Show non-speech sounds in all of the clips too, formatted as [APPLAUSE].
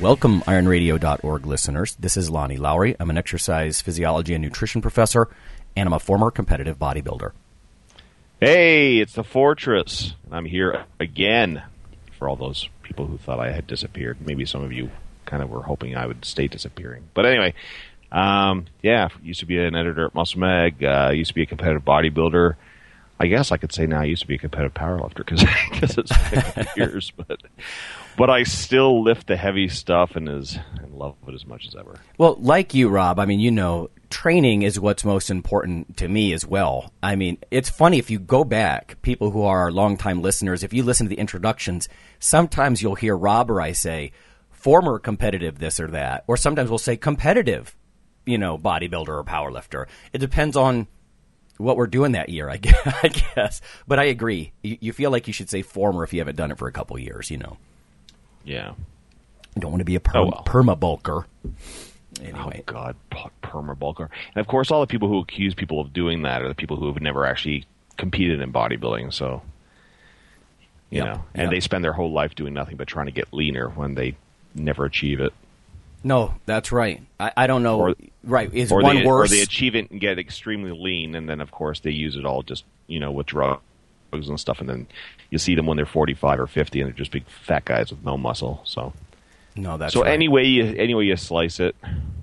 Welcome, ironradio.org listeners. This is Lonnie Lowery. I'm an exercise physiology and nutrition professor, and I'm a former competitive bodybuilder. Hey, it's the Fortress. I'm here again for all those people who thought I had disappeared. Maybe some of you kind of were hoping I would stay disappearing. But anyway, um, yeah, used to be an editor at Muscle Mag, uh, used to be a competitive bodybuilder. I guess I could say now I used to be a competitive powerlifter because [LAUGHS] it's been years, but but I still lift the heavy stuff and is and love it as much as ever. Well, like you, Rob, I mean, you know, training is what's most important to me as well. I mean, it's funny if you go back, people who are longtime listeners, if you listen to the introductions, sometimes you'll hear Rob or I say former competitive this or that, or sometimes we'll say competitive, you know, bodybuilder or powerlifter. It depends on what we're doing that year, I [LAUGHS] guess. But I agree. You, feel like you should say former if you haven't done it for a couple years, you know. Yeah. You don't want to be a oh, perm- oh, well. perma bulker. Anyway. Oh God, perma bulker. And of course, all the people who accuse people of doing that are the people who have never actually competed in bodybuilding. So, you yep. know, and yep. they spend their whole life doing nothing but trying to get leaner when they never achieve it. No, that's right. I, I don't know. Or, right, is one they, worse? Or they achieve it and get extremely lean, and then of course they use it all just you know with drugs and stuff, and then you see them when they're forty five or fifty, and they're just big fat guys with no muscle. So no, that's so right. anyway you anyway you slice it,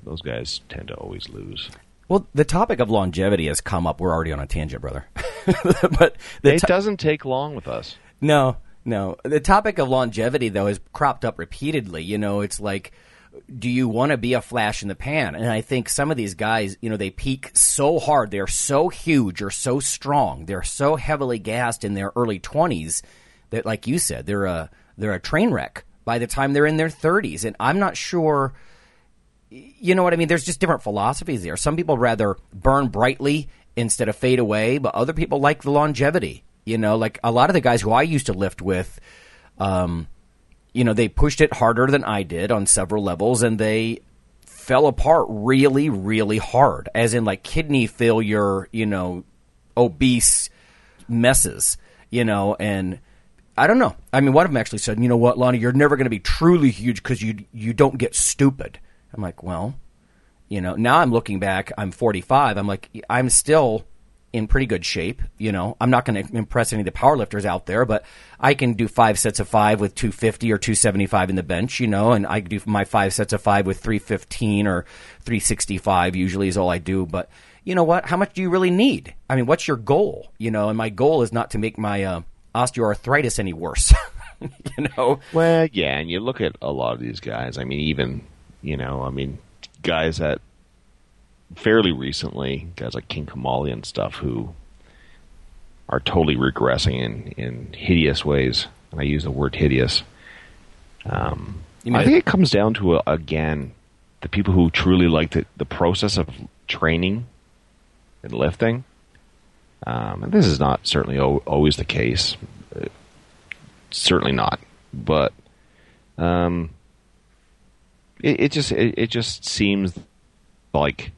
those guys tend to always lose. Well, the topic of longevity has come up. We're already on a tangent, brother. [LAUGHS] but it to- doesn't take long with us. No, no. The topic of longevity, though, has cropped up repeatedly. You know, it's like do you want to be a flash in the pan? And I think some of these guys, you know, they peak so hard. They're so huge or so strong. They're so heavily gassed in their early 20s that, like you said, they're a, they're a train wreck by the time they're in their 30s. And I'm not sure, you know what I mean? There's just different philosophies there. Some people rather burn brightly instead of fade away, but other people like the longevity. You know, like a lot of the guys who I used to lift with, um, you know, they pushed it harder than I did on several levels and they fell apart really, really hard, as in like kidney failure, you know, obese messes, you know, and I don't know. I mean, one of them actually said, you know what, Lonnie, you're never going to be truly huge because you, you don't get stupid. I'm like, well, you know, now I'm looking back, I'm 45. I'm like, I'm still in pretty good shape. You know, I'm not going to impress any of the powerlifters out there, but I can do five sets of five with 250 or 275 in the bench, you know, and I do my five sets of five with 315 or 365 usually is all I do. But you know what? How much do you really need? I mean, what's your goal? You know, and my goal is not to make my uh, osteoarthritis any worse. [LAUGHS] you know? Well, yeah, and you look at a lot of these guys. I mean, even, you know, I mean, guys that fairly recently, guys like King Kamali and stuff who are totally regressing in, in hideous ways. And I use the word hideous. Um, I think it comes down to, uh, again, the people who truly like the, the process of training and lifting. Um, and this is not certainly o- always the case. Uh, certainly not. But um, it, it, just it, it just seems like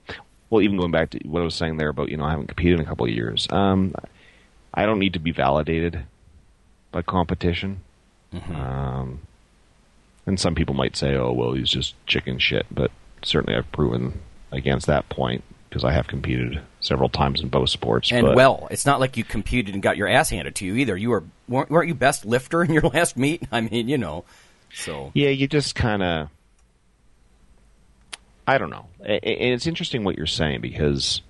well, even going back to what I was saying there about you know I haven't competed in a couple of years. Um, I don't need to be validated by competition. Mm-hmm. Um, and some people might say, "Oh, well, he's just chicken shit," but certainly I've proven against that point because I have competed several times in both sports. And but, well, it's not like you competed and got your ass handed to you either. You were weren't, weren't you best lifter in your [LAUGHS] last meet? I mean, you know, so yeah, you just kind of I don't know. And it's interesting what you're saying because,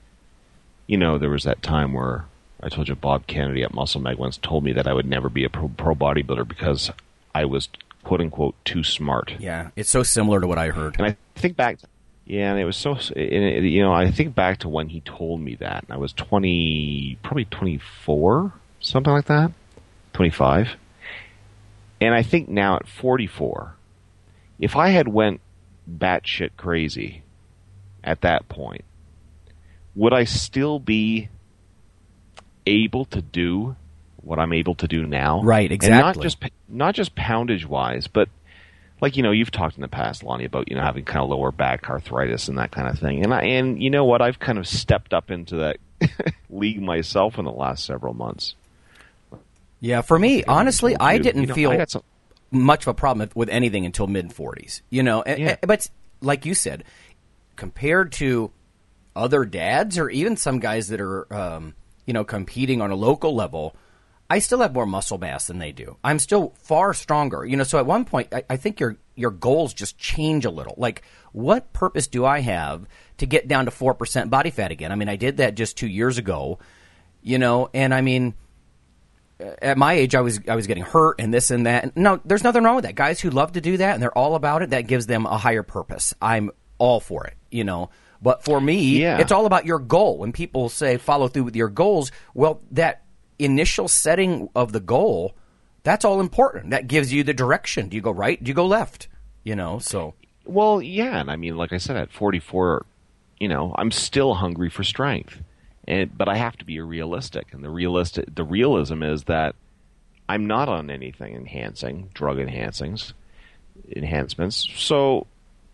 you know, there was that time where I told you Bob Kennedy at Muscle Mag once told me that I would never be a pro, pro bodybuilder because I was quote unquote too smart. Yeah, it's so similar to what I heard. And I think back, yeah, and it was so, it, you know, I think back to when he told me that. And I was 20, probably 24, something like that, 25. And I think now at 44, if I had went batshit crazy at that point, would I still be able to do what I'm able to do now? Right, exactly. And not just not just poundage wise, but like you know, you've talked in the past, Lonnie, about you know having kind of lower back arthritis and that kind of thing. And I, and you know what, I've kind of stepped up into that [LAUGHS] league myself in the last several months. Yeah, for me, honestly, I didn't know, feel I some- much of a problem with anything until mid 40s. You know, and- Yeah. and- but like you said, compared to other dads or even some guys that are, um, you know, competing on a local level, I still have more muscle mass than they do. I'm still far stronger. You know, so at one point, I, I think your your goals just change a little. Like, what purpose do I have to get down to four percent body fat again? I mean, I did that just two years ago. You know, and I mean, at my age, I was I was getting hurt and this and that. No, there's nothing wrong with that. Guys who love to do that and they're all about it, that gives them a higher purpose. I'm all for it, you know. But for me, Yeah. it's all about your goal. When people say follow through with your goals, well, that initial setting of the goal, that's all important. That gives you the direction. Do you go right? Do you go left? You know, so Well, yeah, and I mean, like I said, at 44, you know, I'm still hungry for strength, and but I have to be realistic, and the realistic, the realism is that I'm not on anything enhancing, drug enhancings, enhancements. So,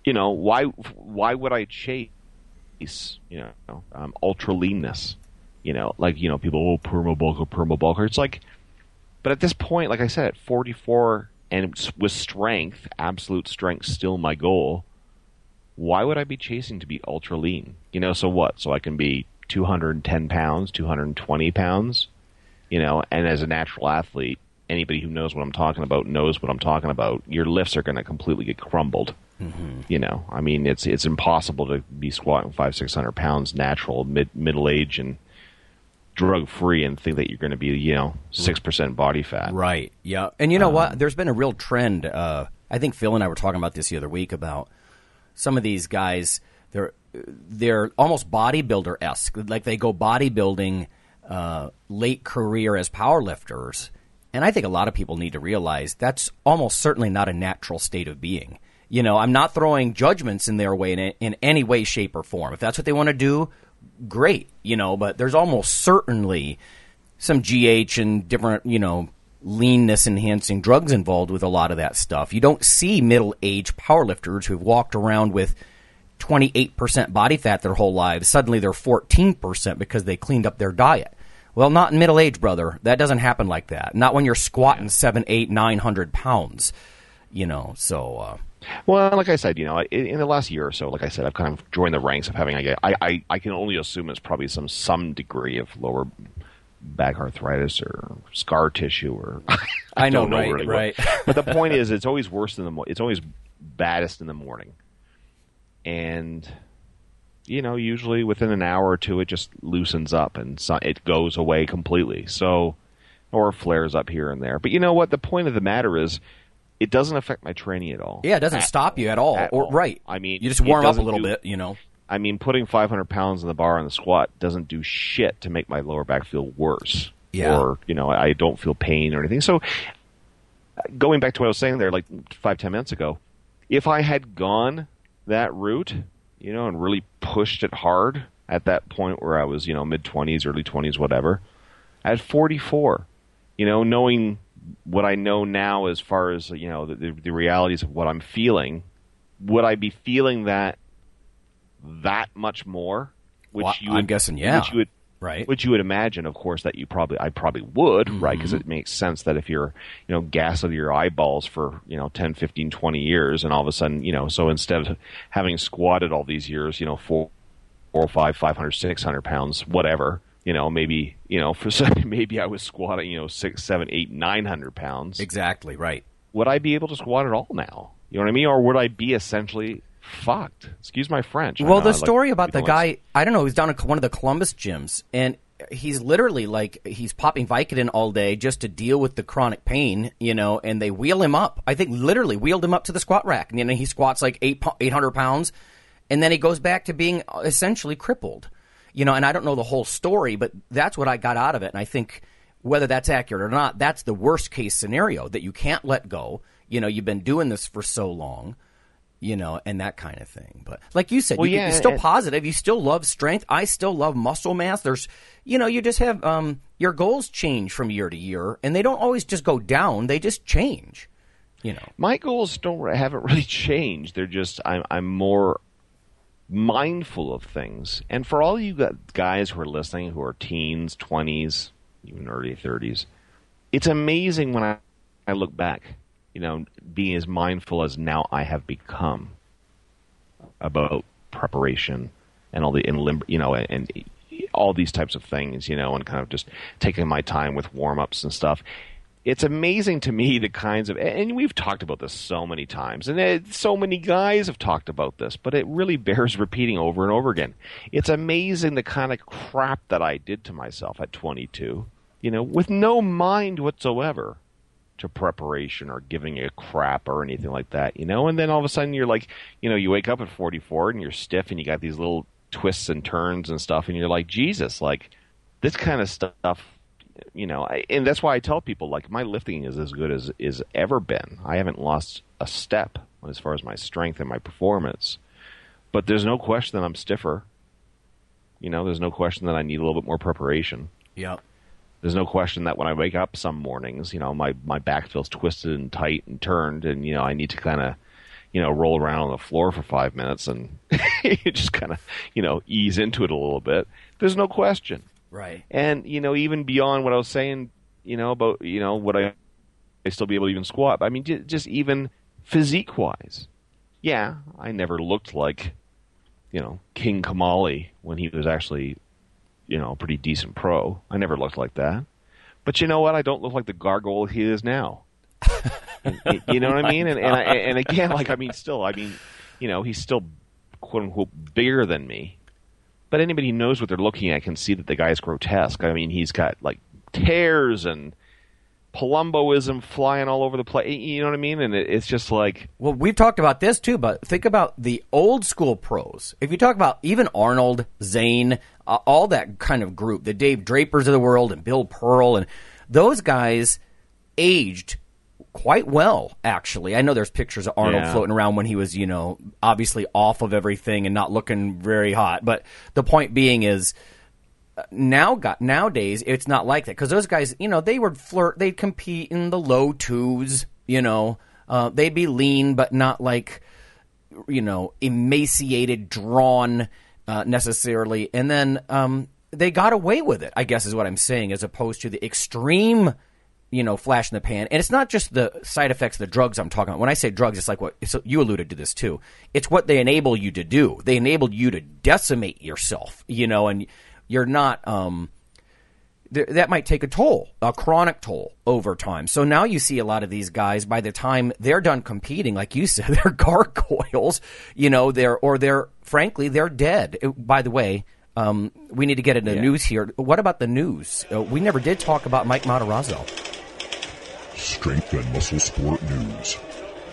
you know, why why would I chase, you know, um, ultra leanness? You know, like you know, people oh perma bulker, perma bulker. It's like but at this point, like I said, at 44 and with strength, absolute strength still my goal, why would I be chasing to be ultra lean? You know, so what? So I can be 210 pounds, 220 pounds, you know, and as a natural athlete, anybody who knows what I'm talking about knows what I'm talking about. Your lifts are going to completely get crumbled. You know, I mean, it's it's impossible to be squatting five six hundred pounds natural mid middle age and drug free and think that you're going to be you know six percent body fat. Right. Yeah. And you know what? There's been a real trend. Uh, I think Phil and I were talking about this the other week about some of these guys. They're they're almost bodybuilder esque. Like they go bodybuilding uh, late career as powerlifters. And I think a lot of people need to realize that's almost certainly not a natural state of being. You know, I'm not throwing judgments in their way in, in any way, shape, or form. If that's what they want to do, great. You know, but there's almost certainly some GH and different, you know, leanness enhancing drugs involved with a lot of that stuff. You don't see middle aged powerlifters who've walked around with 28% body fat their whole lives. Suddenly they're 14% because they cleaned up their diet. Well, not in middle age, brother. That doesn't happen like that. Not when you're squatting seven, eight, nine hundred pounds. You know, so uh, Well, like I said, you know, in, in the last year or so, like I said, I've kind of joined the ranks of having. I, I, I can only assume it's probably some some degree of lower back arthritis or scar tissue or [LAUGHS] I know, don't know right, really what. right. but the point [LAUGHS] is, it's always worse in the it's always baddest in the morning, and you know, usually within an hour or two, it just loosens up and so, it goes away completely. So, or flares up here and there. But you know what? The point of the matter is, it doesn't affect my training at all. yeah, it doesn't At- stop you at all. at or all. right. I mean, you just warm up a little do- bit. You know. I mean, putting 500 pounds in the bar on the squat doesn't do shit to make my lower back feel worse. Yeah. Or, you know, I don't feel pain or anything. So, going back to what I was saying there, like five, ten minutes ago, if I had gone that route, you know, and really pushed it hard at that point where I was, you know, mid 20s, early 20s, whatever, at 44, you know, knowing what I know now as far as, you know, the, the, realities of what I'm feeling, would I be feeling that that much more? Which Well, you I'm guessing, yeah. Which you would, Right. Which you would imagine, of course, that you probably, I probably would, right? Mm-hmm. Because it makes sense that if you're, you know, gas out of your eyeballs for, you know, 10, 15, 20 years, and all of a sudden, you know, so instead of having squatted all these years, you know, four, four, five, 500, 600 pounds, whatever, you know, maybe, you know, [LAUGHS] for some, maybe I was squatting, you know, six, seven, eight, nine hundred pounds Exactly. Right. would I be able to squat at all now? You know what I mean? Or would I be essentially fucked? Excuse my French. Well, the I like- story about the people like- guy, I don't know, he's down at one of the Columbus gyms, and he's literally like he's popping Vicodin all day just to deal with the chronic pain, you know. And they wheel him up. I think literally wheeled him up to the squat rack, and you know he squats like eight eight hundred pounds, and then he goes back to being essentially crippled, you know. And I don't know the whole story, but that's what I got out of it. And I think whether that's accurate or not, that's the worst case scenario that you can't let go. You know, you've been doing this for so long, you know, and that kind of thing. But like you said, Well, you, yeah, you're still positive. You still love strength. I still love muscle mass. There's, you know, you just have um, your goals change from year to year, and they don't always just go down. They just change. You know. my goals don't [LAUGHS] haven't really changed. They're just I'm I'm more mindful of things. And for all you guys who are listening, who are teens, twenties, even early thirties, it's amazing when I I look back. You know, being as mindful as now I have become about preparation and all the and you know, and all these types of things, you know, and kind of just taking my time with warm ups and stuff. It's amazing to me the kinds of, and we've talked about this so many times, and it, so many guys have talked about this, but it really bears repeating over and over again. It's amazing the kind of crap that I did to myself at 22, you know, with no mind whatsoever to preparation or giving a crap or anything like that, you know? And then all of a sudden you're like, you know, you wake up at 44 and you're stiff and you got these little twists and turns and stuff and you're like, Jesus, like this kind of stuff, you know, I, and that's why I tell people like my lifting is as good as is ever been. I haven't lost a step as far as my strength and my performance. But there's no question that I'm stiffer. You know, there's no question that I need a little bit more preparation Yeah. There's no question that when I wake up some mornings, you know, my, my back feels twisted and tight and turned, and you know, I need to kind of, you know, roll around on the floor for five minutes and [LAUGHS] just kind of, you know, ease into it a little bit. There's no question. Right. And you know, even beyond what I was saying, you know, about you know, would I, I still be able to even squat? I mean, j- just even physique wise, yeah, I never looked like, you know, King Kamali when he was actually, you know, a pretty decent pro. I never looked like that. But you know what? I don't look like the gargoyle he is now. [LAUGHS] You know what I mean? And and, I, and again, like I mean, still, I mean, you know, he's still quote unquote bigger than me. But anybody who knows what they're looking at can see that the guy is grotesque. I mean, he's got like tears and Palumboism flying all over the place. You know what I mean? And it, it's just like, Well, we've talked about this too, but think about the old school pros. If you talk about even Arnold, Zane, uh, all that kind of group, the Dave Drapers of the world, and Bill Pearl, and those guys aged quite well, actually. I know there's pictures of Arnold Yeah. floating around when he was, you know, obviously off of everything and not looking very hot. But the point being is, now got nowadays it's not like that. Because those guys you know they would flirt they'd compete in the low twos you know. Uh, they'd be lean but not like you know emaciated drawn uh, necessarily. And then um, they got away with it i guess is what i'm saying as opposed to the extreme you know flash in the pan. And it's not just the side effects of the drugs i'm talking about. When i say drugs it's like what it's, you alluded to this too. It's what they enable you to do. They enable you to decimate yourself you know and you're not um th- that might take a toll, a chronic toll over time. So now you see a lot of these guys by the time they're done competing, like you [LAUGHS] said, they're gargoyles, you know, they're or they're frankly they're dead. By the way, um, we need to get into the news here. What about the news? Uh, we never did talk about Mike Matarazzo. Strength and Muscle Sport News.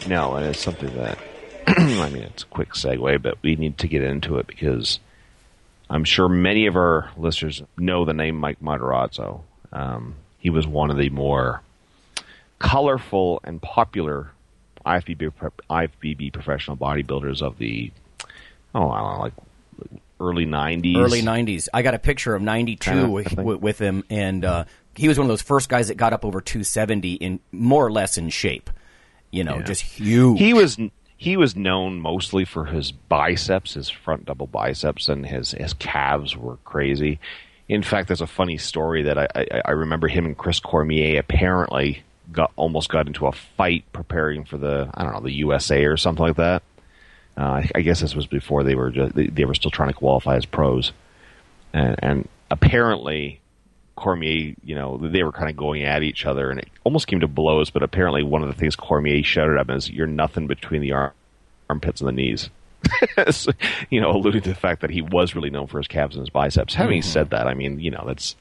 no, and it's something that, [CLEARS THROAT] I mean, it's a quick segue, but we need to get into it because I'm sure many of our listeners know the name Mike Matarazzo. Um, he was one of the more colorful and popular IFBB, IFBB professional bodybuilders of the, oh, I don't know, like early 90s. Early '90s. I got a picture of '92 Kinda, with, with, with him, and uh, he was one of those first guys that got up over 270 in more or less in shape. You know, just huge. He was he was known mostly for his biceps, his front double biceps, and his his calves were crazy. In fact, there's a funny story that I, I, I remember him and Chris Cormier apparently got almost got into a fight preparing for the I don't know the USA or something like that. Uh, I, I guess this was before they were just, they, they were still trying to qualify as pros, and, and apparently Cormier, you know, they were kind of going at each other, and it almost came to blows. But apparently, one of the things Cormier shouted at him is, "You're nothing between the arm, armpits and the knees." [LAUGHS] So, you know, alluding to the fact that he was really known for his calves and his biceps. Having said that, I mean, you know, that's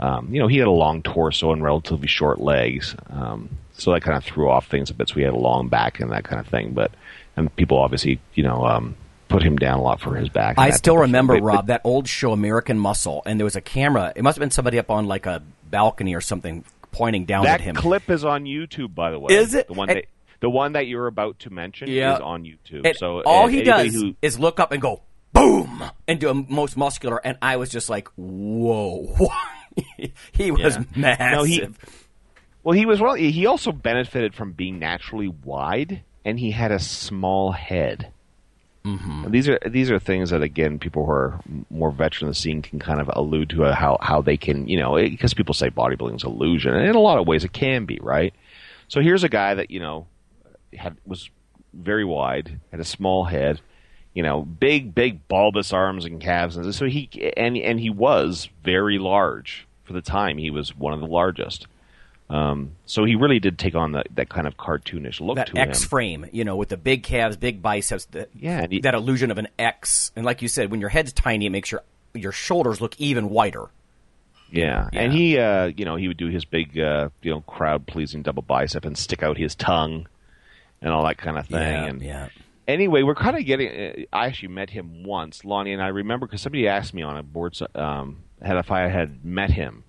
um, you know, he had a long torso and relatively short legs, um, so that kind of threw off things a bit. So he had a long back and that kind of thing. But and people obviously, you know, um, put him down a lot for his back. I still type of thing. remember But- but- Rob that old show American Muscle, and there was a camera. It must have been somebody up on like a balcony or something, pointing down that at him. clip is on YouTube, by the way. Is it? the one And- that the one that you're about to mention Yeah. is on YouTube? And so all a- he does who- is look up and go boom and do a most muscular, and I was just like, whoa, [LAUGHS] he was Yeah. massive. No, he- Well, he was well. He also benefited from being naturally wide, and he had a small head. Mm-hmm. These are these are things that again, people who are more veteran of the scene can kind of allude to uh, how how they can, you know, because people say bodybuilding is illusion, and in a lot of ways it can be, right? So here's a guy that you know had was very wide, had a small head, you know, big big bulbous arms and calves, and so he and and he was very large for the time. He was one of the largest. Um, so he really did take on that, that kind of cartoonish look that to X him. frame, you know, with the big calves, big biceps, that, Yeah, he- that illusion of an X. And like you said, when your head's tiny, it makes your your shoulders look even wider. Yeah. and he, uh, you know, he would do his big, uh, you know, crowd pleasing double bicep and stick out his tongue and all that kind of thing. Yeah, and yeah. anyway, we're kind of getting. Uh, I actually met him once, Lonnie, and I remember because somebody asked me on a board um, had if I had met him,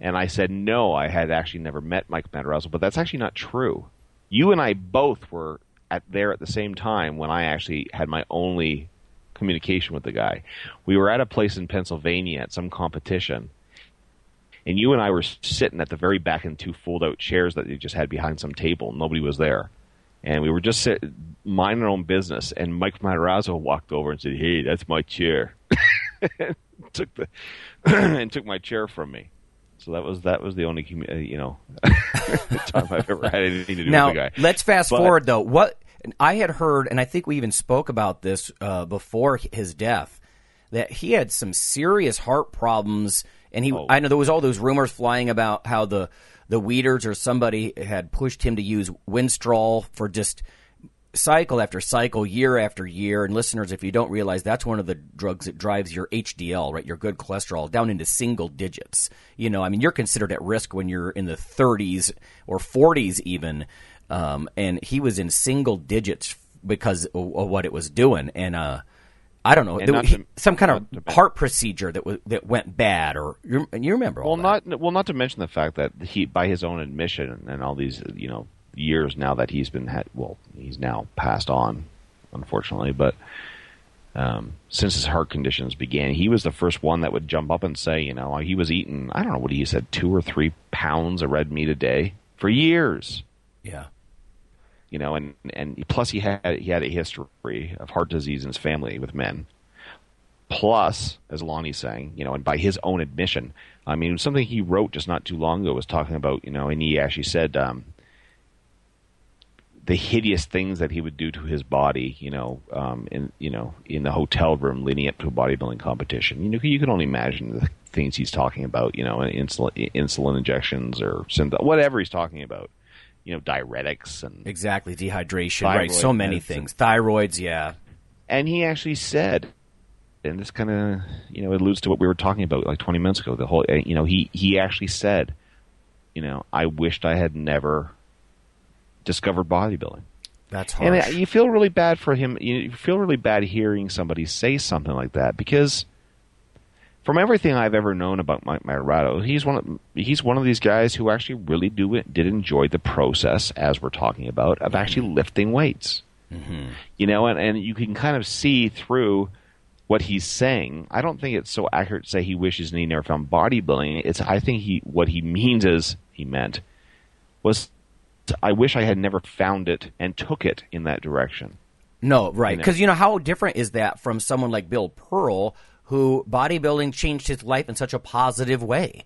and I said no, I had actually never met Mike Matarazzo, but that's actually not true. You and I both were at there at the same time when I actually had my only communication with the guy. We were at a place in Pennsylvania at some competition. And you and I were sitting at the very back in two fold-out chairs that they just had behind some table. Nobody was there and we were just sit, minding our own business. And Mike Matarazzo walked over and said, "Hey, that's my chair." [LAUGHS] took the [CLEARS THROAT] and took my chair from me. So that was that was the only commu- uh, you know [LAUGHS] time I've ever had anything to do Now with the guy. let's fast But- forward though. What I had heard, and I think we even spoke about this uh, before his death, that he had some serious heart problems, and he. Oh. I know there was all those rumors flying about how the the Weiders or somebody had pushed him to use Winstrol for just cycle after cycle, year after year. And listeners, if you don't realize, that's one of the drugs that drives your HDL, right, your good cholesterol, down into single digits. You know, I mean, you're considered at risk when you're in the 30s or 40s even. Um, and he was in single digits because of, what it was doing. And uh, I don't know, there was- to- some kind of heart procedure that was, that went bad, or you, you remember all Well, that. not well, not to mention the fact that he, by his own admission, and all these you know years now that he's been had, well, he's now passed on, unfortunately, but. Um, since his heart conditions began, he was the first one that would jump up and say, you know, he was eating, I don't know what he said, two or three pounds of red meat a day for years. Yeah. you know, and and plus he had he had a history of heart disease in his family with men. Plus, as Lonnie's saying, you know, and by his own admission, I mean, something he wrote just not too long ago was talking about, you know, and he actually said um, the hideous things that he would do to his body, you know, um, in you know in the hotel room leading up to a bodybuilding competition. You know, you can only imagine the things he's talking about, you know, insulin insulin injections or synth- whatever he's talking about. You know, diuretics and Exactly. Dehydration, right. So many things. Thyroids, yeah. and he actually said, and this kind of you know alludes to what we were talking about like 20 minutes ago. The whole uh, you know he he actually said, you know, I wished I had never discovered bodybuilding. That's hard. And you feel really bad for him. You feel really bad hearing somebody say something like that because from everything I've ever known about Mike Marado, he's one of he's one of these guys who actually really do it, did enjoy the process as we're talking about of actually mm-hmm. lifting weights. Mm-hmm. You know, and, and you can kind of see through what he's saying. I don't think it's so accurate to say he wishes he never found bodybuilding. It's I think he what he means is he meant was I wish I had never found it and took it in that direction. No, right. Because you know how different is that from someone like Bill Pearl, who bodybuilding changed his life in such a positive way.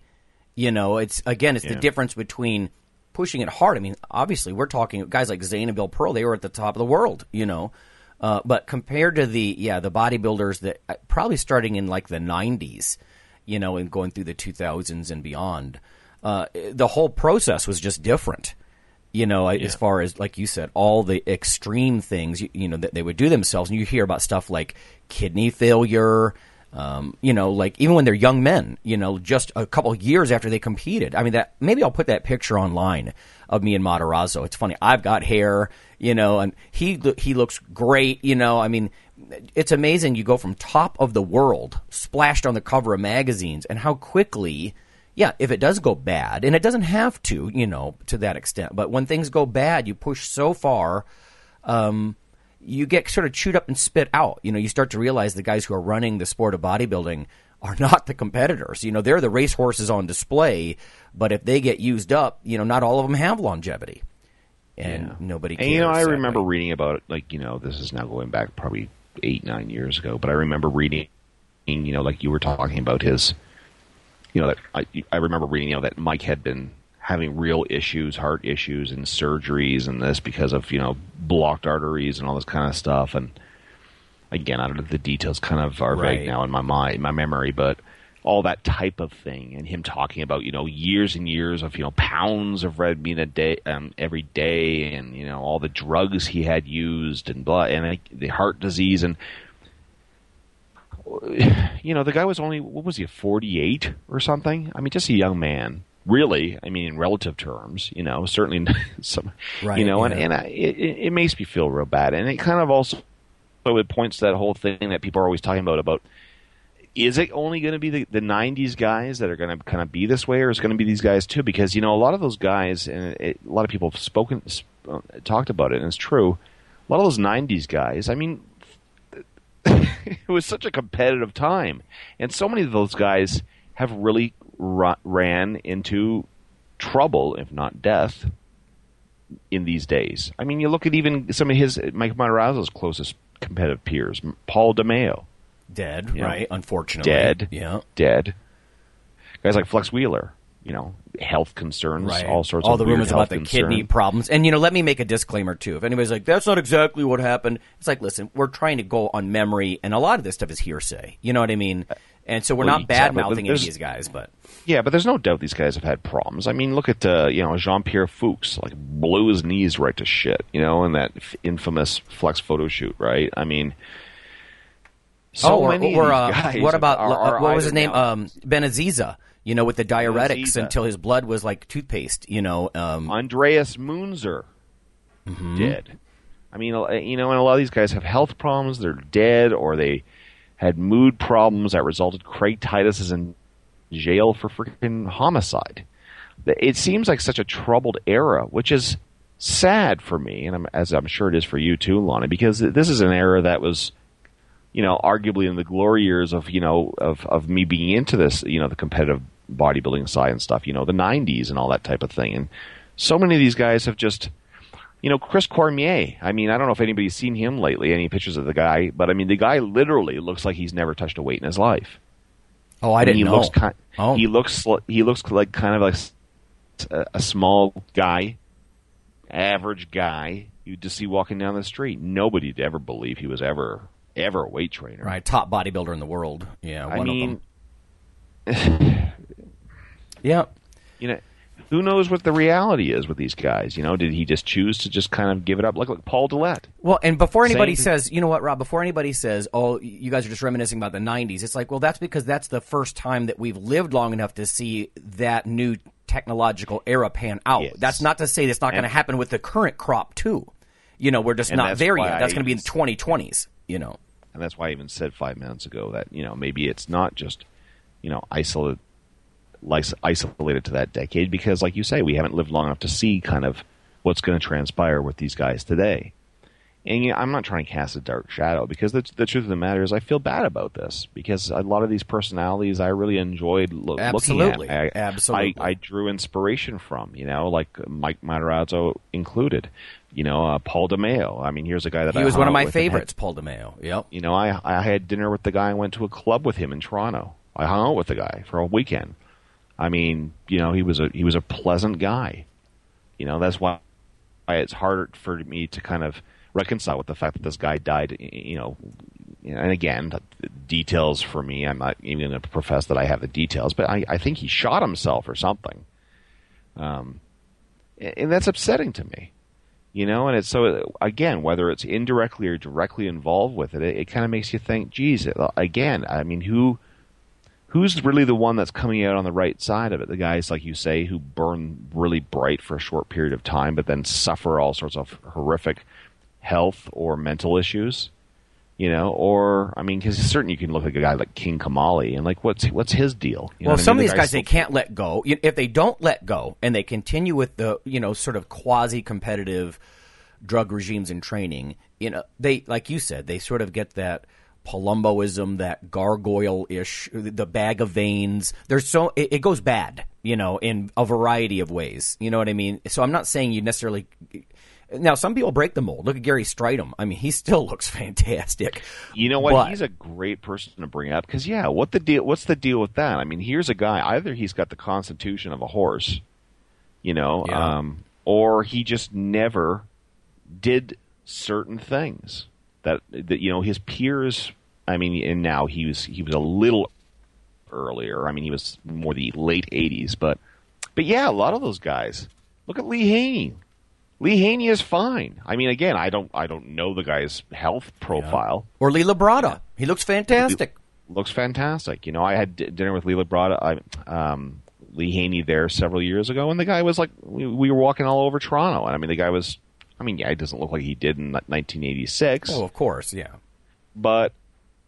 You know, it's again, it's the difference between pushing it hard. I mean, obviously, we're talking guys like Zane and Bill Pearl; they were at the top of the world. You know, uh, but compared to the yeah the bodybuilders that uh, probably starting in like the '90s, you know, and going through the 2000s and beyond, uh, the whole process was just different you know, as far as like you said, all the extreme things you, you know that they would do themselves, and you hear about stuff like kidney failure. Um, you know, like even when they're young men, you know, just a couple of years after they competed. I mean, that maybe I'll put that picture online of me and Matarazzo. It's funny. I've got hair, you know, and he he looks great. You know, I mean, it's amazing. You go from top of the world, splashed on the cover of magazines, and how quickly yeah, if it does go bad, and it doesn't have to, you know, to that extent, but when things go bad, you push so far, um, you get sort of chewed up and spit out. You know, you start to realize the guys who are running the sport of bodybuilding are [LAUGHS] not the competitors. You know, they're the racehorses on display, but if they get used up, you know, not all of them have longevity. And Yeah. nobody cares. And you know, I remember reading about it. Like you know, this is now going back probably eight, nine years ago. But I remember reading, you know, like you were talking about his, you know, that I, I remember reading, you know, that Mike had been having real issues, heart issues, and surgeries, and this because of you know blocked arteries and all this kind of stuff. And again, I don't know the details. Kind of are Right. vague now in my mind, my memory, but all that type of thing, and him talking about you know years and years of you know pounds of red meat a day, um, every day, and you know all the drugs he had used and blah, and like, the heart disease, and [SIGHS] you know the guy was only what was he forty eight or something? I mean, just a young man. Really, I mean, in relative terms, you know, certainly [LAUGHS] some, Right, you know, and, yeah. and I, it, it makes me feel real bad, and it kind of also so it points to that whole thing that people are always talking about about is it only going to be the, the 90s guys that are going to kind of be this way or is it going to be these guys too because you know a lot of those guys and it, a lot of people have spoken sp- uh, talked about it and it's true a lot of those 90s guys i mean [LAUGHS] it was such a competitive time and so many of those guys have really ra- ran into trouble if not death in these days i mean you look at even some of his mike Matarazzo's closest competitive peers paul DeMayo dead, Yeah. right? Unfortunately, dead, Yeah, dead. Guys like Flex Wheeler, you know, health concerns, right. all sorts all of the weird rumors about the concern. kidney problems. And you know, let me make a disclaimer too. If anybody's like, "That's not exactly what happened," it's like, listen, we're trying to go on memory, and a lot of this stuff is hearsay. You know what I mean? And so we're Well, not bad mouthing any of these guys, but Yeah, but there's no doubt these guys have had problems. I mean, look at uh, you know Jean Pierre Fuchs, like blew his knees right to shit, you know, in that f- infamous Flex photo shoot, right? I mean, so oh, or, or, uh, guys what about are, are uh, what was his name? Um, Benaziza. You know, with the diuretics until his blood was like toothpaste. You know, um, Andreas Munzer Mm-hmm. dead. I mean, you know, and a lot of these guys have health problems. They're dead, or they had mood problems that resulted. Craig Titus is in jail for freaking homicide. It seems like such a troubled era, which is sad for me, and I'm, as I'm sure it is for you too, Lonnie, because this is an era that was, you know, arguably in the glory years of you know of of me being into this, you know, the competitive bodybuilding science stuff, you know, the '90s and all that type of thing, and so many of these guys have just you know, Chris Cormier. I mean, I don't know if anybody's seen him lately, any pictures of the guy, but I mean, the guy literally looks like he's never touched a weight in his life. oh, I didn't he know. Looks kind, oh, He looks he looks like kind of like a small guy, average guy you'd just see walking down the street. Nobody'd ever believe he was ever ever a weight trainer. right, top bodybuilder in the world. Yeah, I one mean, of them. [LAUGHS] Yeah. you know, who knows what the reality is with these guys? You know, did he just choose to just kind of give it up, like, like Paul Dillett? Well, and before anybody Same- says, you know what, Rob, before anybody says, oh, you guys are just reminiscing about the 90s, it's like, well, that's because that's the first time that we've lived long enough to see that new technological era pan out. Yes. That's not to say that's not going to happen with the current crop, too. You know, we're just not there yet. That's going to be in the 2020s, you know. and that's why I even said five minutes ago that you know maybe it's not just you know isolated isolated to that decade because like you say we haven't lived long enough to see kind of what's going to transpire with these guys today and you know, I'm not trying to cast a dark shadow because the, the truth of the matter is I feel bad about this because a lot of these personalities I really enjoyed lo- Absolutely. looking at. I, Absolutely. I, I drew inspiration from, you know, like Mike Matarazzo included, you know, uh, Paul DeMayo. I mean, here's a guy that He I was one of my and had- favorites, Paul DeMayo. Yep. you know, I I had dinner with the guy and went to a club with him in Toronto. I hung out with the guy for a weekend. I mean, you know, he was a he was a pleasant guy. You know, that's why it's harder for me to kind of reconcile with the fact that this guy died. You know, and again, details for me, I'm not even going to profess that I have the details, but I, I think he shot himself or something. Um, and that's upsetting to me you know and it's so again whether it's indirectly or directly involved with it it, it kind of makes you think geez again i mean who who's really the one that's coming out on the right side of it the guys like you say who burn really bright for a short period of time but then suffer all sorts of horrific health or mental issues You know, or I mean, because certainly you can look at a guy like King Kamali and like, what's what's his deal? You know well, what I some mean? of The these guys still- they can't let go. If they don't let go and they continue with the you know sort of quasi competitive drug regimes and training, you know they like you said they sort of get that Palumboism, that gargoyle ish, the bag of veins. There's so it, it goes bad, you know, in a variety of ways. You know what I mean? So I'm not saying you necessarily. Now, some people break the mold. Look at Gary Strydom. I mean, he still [LAUGHS] looks fantastic. You know what? But- He's a great person to bring up because yeah, what the deal? What's the deal with that? I mean, here's a guy. Either he's got the constitution of a horse, you know, Yeah. um, or he just never did certain things that that you know his peers. I mean, and now he was he was a little earlier. I mean, he was more the late '80s, but but yeah, a lot of those guys. Look at Lee Haney. Lee Haney is fine. I mean, again, I don't I don't know the guy's health profile. Or Lee Labrada. He looks fantastic. Looks fantastic. You know, I had d- dinner with Lee Labrada, I, um, Lee Haney there several years ago, and the guy was like, we, we were walking all over Toronto, and I mean, the guy was, I mean, yeah, he doesn't look like he did in 1986, Oh, of course, yeah. but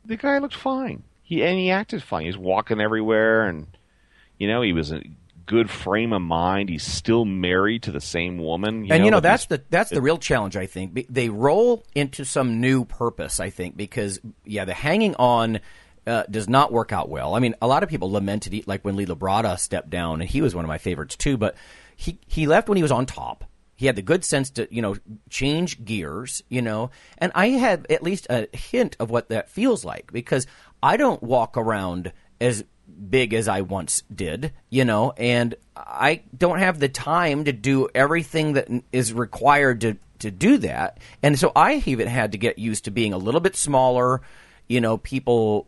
the guy looked fine. He and he acted fine. He was walking everywhere, and you know, he was in a good frame of mind. He's still married to the same woman, you and know, you know that's the that's the real challenge. I think they roll into some new purpose. I think because yeah, the hanging on uh, does not work out well. I mean, a lot of people lamented like when Lee Labrada stepped down, and he was one of my favorites too. But he he left when he was on top. He had the good sense to you know change gears, you know, and I have at least a hint of what that feels like because I don't walk around as big as I once did, you know, and I don't have the time to do everything that is required to to do that. And so I even had to get used to being a little bit smaller, you know, people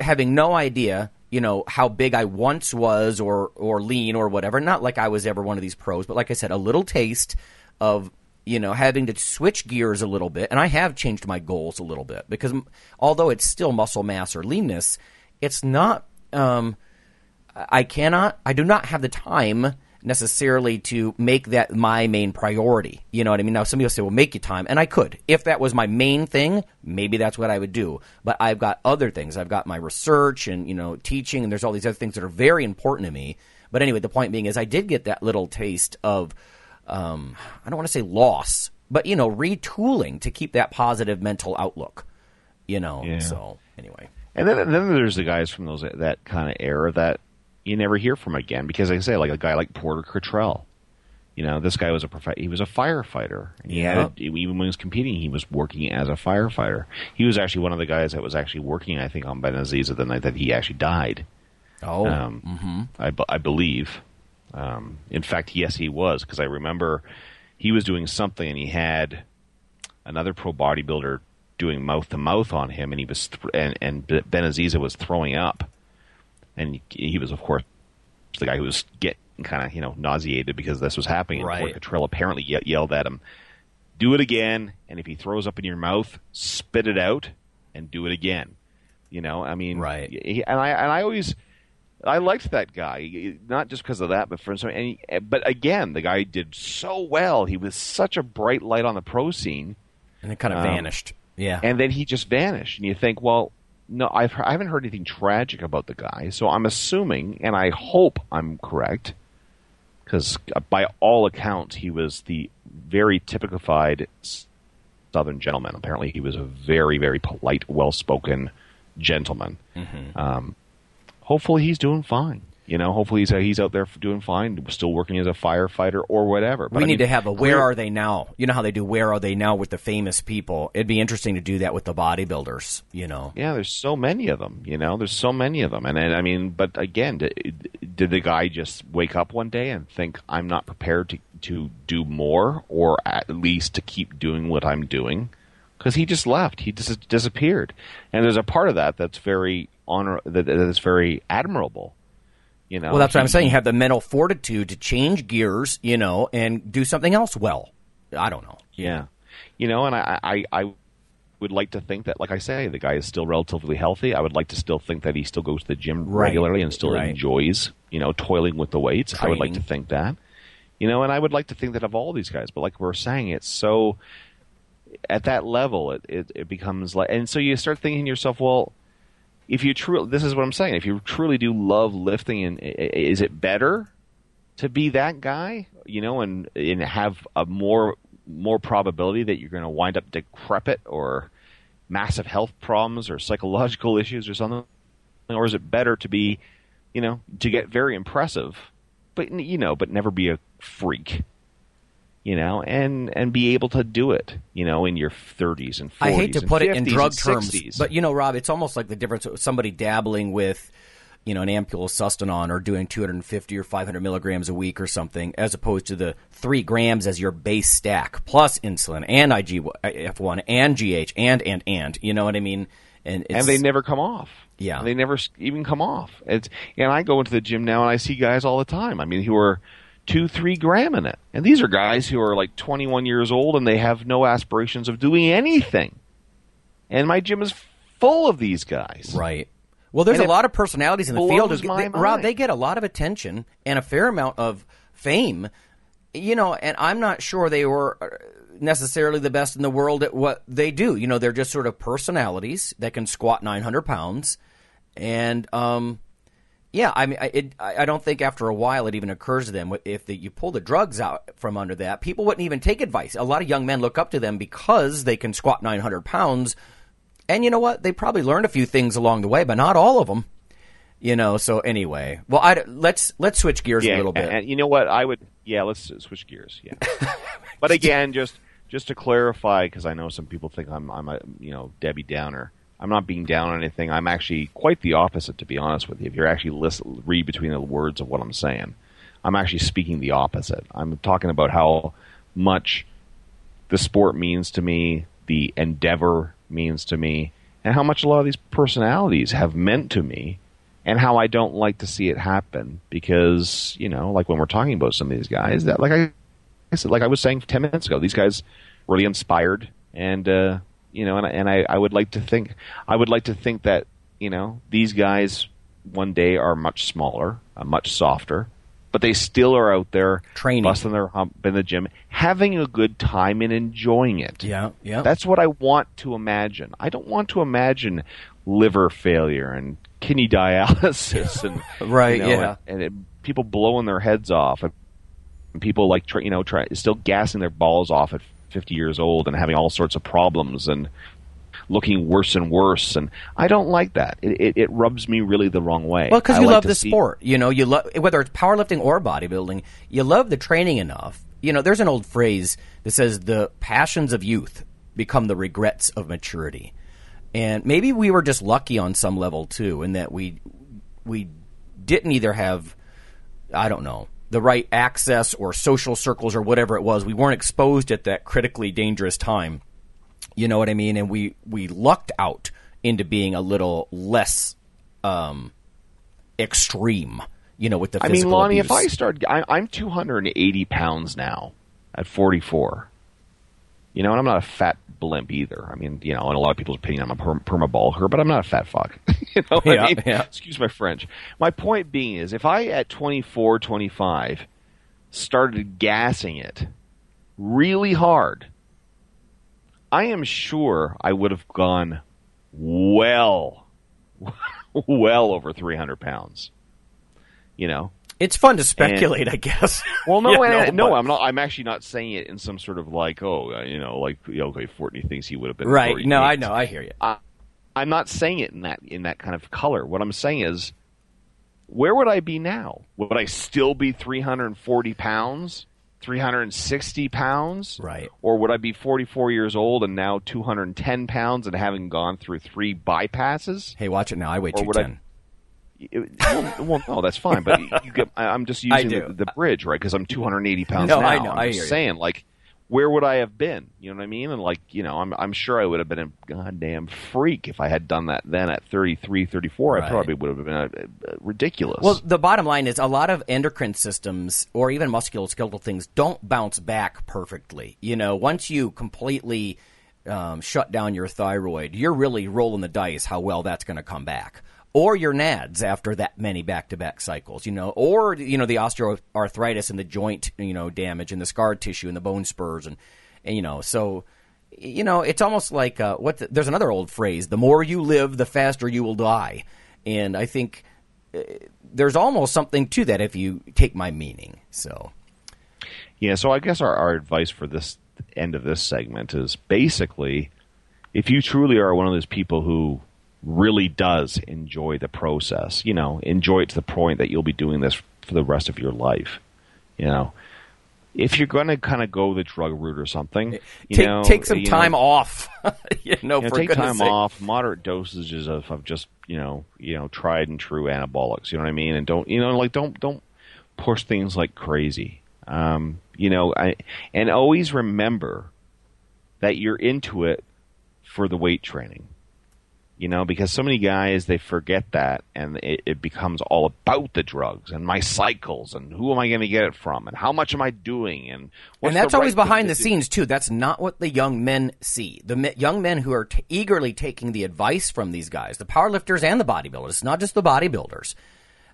having no idea, you know, how big I once was or or lean or whatever. Not like I was ever one of these pros, but like I said, a little taste of you know having to switch gears a little bit. And I have changed my goals a little bit because although it's still muscle mass or leanness, it's not. Um, I cannot. I do not have the time necessarily to make that my main priority. You know what I mean? Now, some people say, "Well, make you time," and I could if that was my main thing. Maybe that's what I would do. But I've got other things. I've got my research and you know teaching, and there's all these other things that are very important to me. But anyway, the point being is, I did get that little taste of um, I don't want to say loss, but you know, retooling to keep that positive mental outlook. You know, Yeah. so anyway. And then, and then there's the guys from those that kind of era that you never hear from again because, like I say, like a guy like Porter Cottrell. You know, this guy was a prof- he was a firefighter. Yeah. had even when he was competing, he was working as a firefighter. He was actually one of the guys that was actually working, I think, on Benaziza the night that he actually died. Oh, Um, I, be- I believe. Um, in fact, yes, he was because I remember he was doing something and he had another pro bodybuilder doing mouth to mouth on him, and he was th- and and Benaziza was throwing up, and he, was of course the guy who was getting kind of you know nauseated because this was happening. And Right. Fort Cottrell apparently ye- yelled at him, "Do it again, and if he throws up in your mouth, spit it out and do it again." You know, I mean, Right. he- and I and I always I liked that guy, not just because of that, but for some. And he, but again, the guy did so well. He was such a bright light on the pro scene, and it kind of Um, vanished. Yeah, and then he just vanished. And you think, well, no, I've I haven't heard anything tragic about the guy, so I'm assuming, and I hope I'm correct, because by all accounts, he was the very typified Southern gentleman. Apparently, he was a very, very polite, well-spoken gentleman. Mm-hmm. Um, hopefully, he's doing fine. You know, hopefully he's he's out there doing fine, still working as a firefighter or whatever. But we I need mean, to have a where are they now? You know how they do where are they now with the famous people? It'd be interesting to do that with the bodybuilders, you know. Yeah, there's so many of them. You know, there's so many of them, and, and I mean, but again, did, did the guy just wake up one day and think I'm not prepared to to do more, or at least to keep doing what I'm doing? Because he just left, he just disappeared, and there's a part of that that's very honor that, that is very admirable. You know, Well, that's what I'm saying. You Have the mental fortitude to change gears, you know, and do something else well. I don't know. Yeah, you know, and I, I, I would like to think that, like I say, the guy is still relatively healthy. I would like to still think that he still goes to the gym Right. regularly and still Right. enjoys, you know, toiling with the weights. I would like to think that, you know, and I would like to think that of all these guys. But like we we're saying, it's so at that level, it, it, it becomes like, and so you start thinking to yourself, well, if you truly, this is what I'm saying, if you truly do love lifting, and is it better to be that guy, you know, and and have a more more probability that you're going to wind up decrepit or massive health problems or psychological [LAUGHS] issues or something, or is it better to be, you know, to get very impressive, but you know, but never be a freak? You know, and and be able to do it, you know, in your 30s and 40s. I hate to put it in drug terms, 60s. but you know, Rob, it's almost like the difference of somebody dabbling with, you know, an ampule of Sustanon or doing 250 or 500 milligrams a week or something, as opposed to the three grams as your base stack plus insulin and IGF-1 and GH and and and. You know what I mean? And and they never come off. Yeah, they never even come off. It's and I go into the gym now and I see guys all the time. I mean, who are two, three gram in it. And these are guys who are like 21 years old and they have no aspirations of doing anything. And my gym is full of these guys. Right. Well, there's And a lot of personalities in the field. They- Rob, they get a lot of attention and a fair amount of fame. You know, and I'm not sure they were uh, necessarily the best in the world at what they do. You know, they're just sort of personalities that can squat 900 pounds. And, um, yeah, I mean, I- it, I don't think after a while it even occurs to them if the, you pull the drugs out from under that, people wouldn't even take advice. A lot of young men look up to them because they can squat 900 pounds. And you know what? They probably learned a few things along the way, but not all of them. You know. So anyway, well, I, let's let's switch gears a little bit. And you know what? I would, yeah, let's switch gears. Yeah. [LAUGHS] but again, just just to clarify, because I know some people think I'm I'm a you know Debbie Downer. I'm not being down on anything. I'm actually quite the opposite, to be honest with you. If you're actually listen, read between the words of what I'm saying, I'm actually speaking the opposite. I'm talking about how much the sport means to me, the endeavor means to me, and how much a lot of these personalities have meant to me, and how I don't like to see it happen because you know, like when we're talking about some of these guys, that like I, I said, like I was saying ten minutes ago, these guys really inspired, and uh, you know, and I- and I, I would like to think, I would like to think that you know these guys one day are much smaller, uh, much softer, but they still are out there Training. busting their hump in the gym, having a good time and enjoying it. yeah, yeah. That's what I want to imagine. I don't want to imagine liver failure and kidney dialysis and [LAUGHS] Right, you know, yeah. and, and it, people blowing their heads off and people like you know try, still gassing their balls off at 50 years old and having all sorts of problems and looking worse and worse and I don't like that. It it, it rubs me really the wrong way. Well, because you like love the see- sport. You know, you love whether it's powerlifting or bodybuilding. You love the training enough. You know, there's an old phrase that says the passions of youth become the regrets of maturity. And maybe we were just lucky on some level too, in that we we didn't either have I don't know the right access or social circles or whatever it was. We weren't exposed at that critically dangerous time. You know what I mean? And we we lucked out into being a little less um, extreme. You know, with the physical. I mean, Lonnie, abuse. if I start, I, I'm 280 pounds now at 44. You know, and I'm not a fat blimp either. I mean, you know, in a lot of people's opinion, I'm a perm- perma but I'm not a fat fuck. [LAUGHS] you know Yeah, I mean? yeah. Excuse my French. My point being is, if I at 24, 25 started gassing it really hard, I am sure I would have gone well, [LAUGHS] well over 300 pounds. You know, it's fun to speculate, and, I guess. [LAUGHS] Well, no, yeah, I, no, no, I'm not. I'm actually not saying it in some sort of like, oh, uh, you know, like okay, Fortney thinks he would have been right. No. I know, I hear you. I, I'm not saying it in that in that kind of color. What I'm saying is, where would I be now? Would I still be 340 pounds, 360 pounds, right? Or would I be 44 years old and now 210 pounds and having gone through three bypasses? Hey, watch it now. I weigh 210. It- well, well, no, that's fine. But you get, I- I'm just [LAUGHS] using the, the bridge, right? Because I'm 280 pounds No, now. I know, I'm I just hear you. saying, like, where would I have been? You know what I mean? And like, you know, I'm I'm sure I would have been a goddamn freak if I had done that then at 33, 34. Right. I probably would have been uh, uh, ridiculous. Well, the bottom line is a lot of endocrine systems or even musculoskeletal things don't bounce back perfectly. You know, once you completely um, shut down your thyroid, you're really rolling the dice how well that's going to come back. Or your nads after that many back-to-back cycles, you know, or you know the osteoarthritis and the joint, you know, damage and the scar tissue and the bone spurs and, and you know, so you know, it's almost like uh, what the, there's another old phrase: the more you live, the faster you will die. And I think uh, there's almost something to that if you take my meaning. So, Yeah, so I guess our, our advice for this end of this segment is basically if you truly are one of those people who really does enjoy the process, you know, enjoy it to the point that you'll be doing this for the rest of your life, you know. If you're going to kind of go the drug route or something, you take know, take some you know, time off. [LAUGHS] you know, you know, take time sake. off, moderate dosages of, of just you know, you know, tried and true anabolics. You know what I mean? And don't you know, like don't don't push things like crazy. Um, you know, I and always remember that you're into it for the weight training. You know, because so many guys they forget that, and it, it becomes all about the drugs and my cycles and who am I going to get it from and how much am I doing and what's and that's always right behind the do. scenes too. That's not what the young men see. The me- young men who are t- eagerly taking the advice from these guys, the powerlifters and the bodybuilders, it's not just the bodybuilders.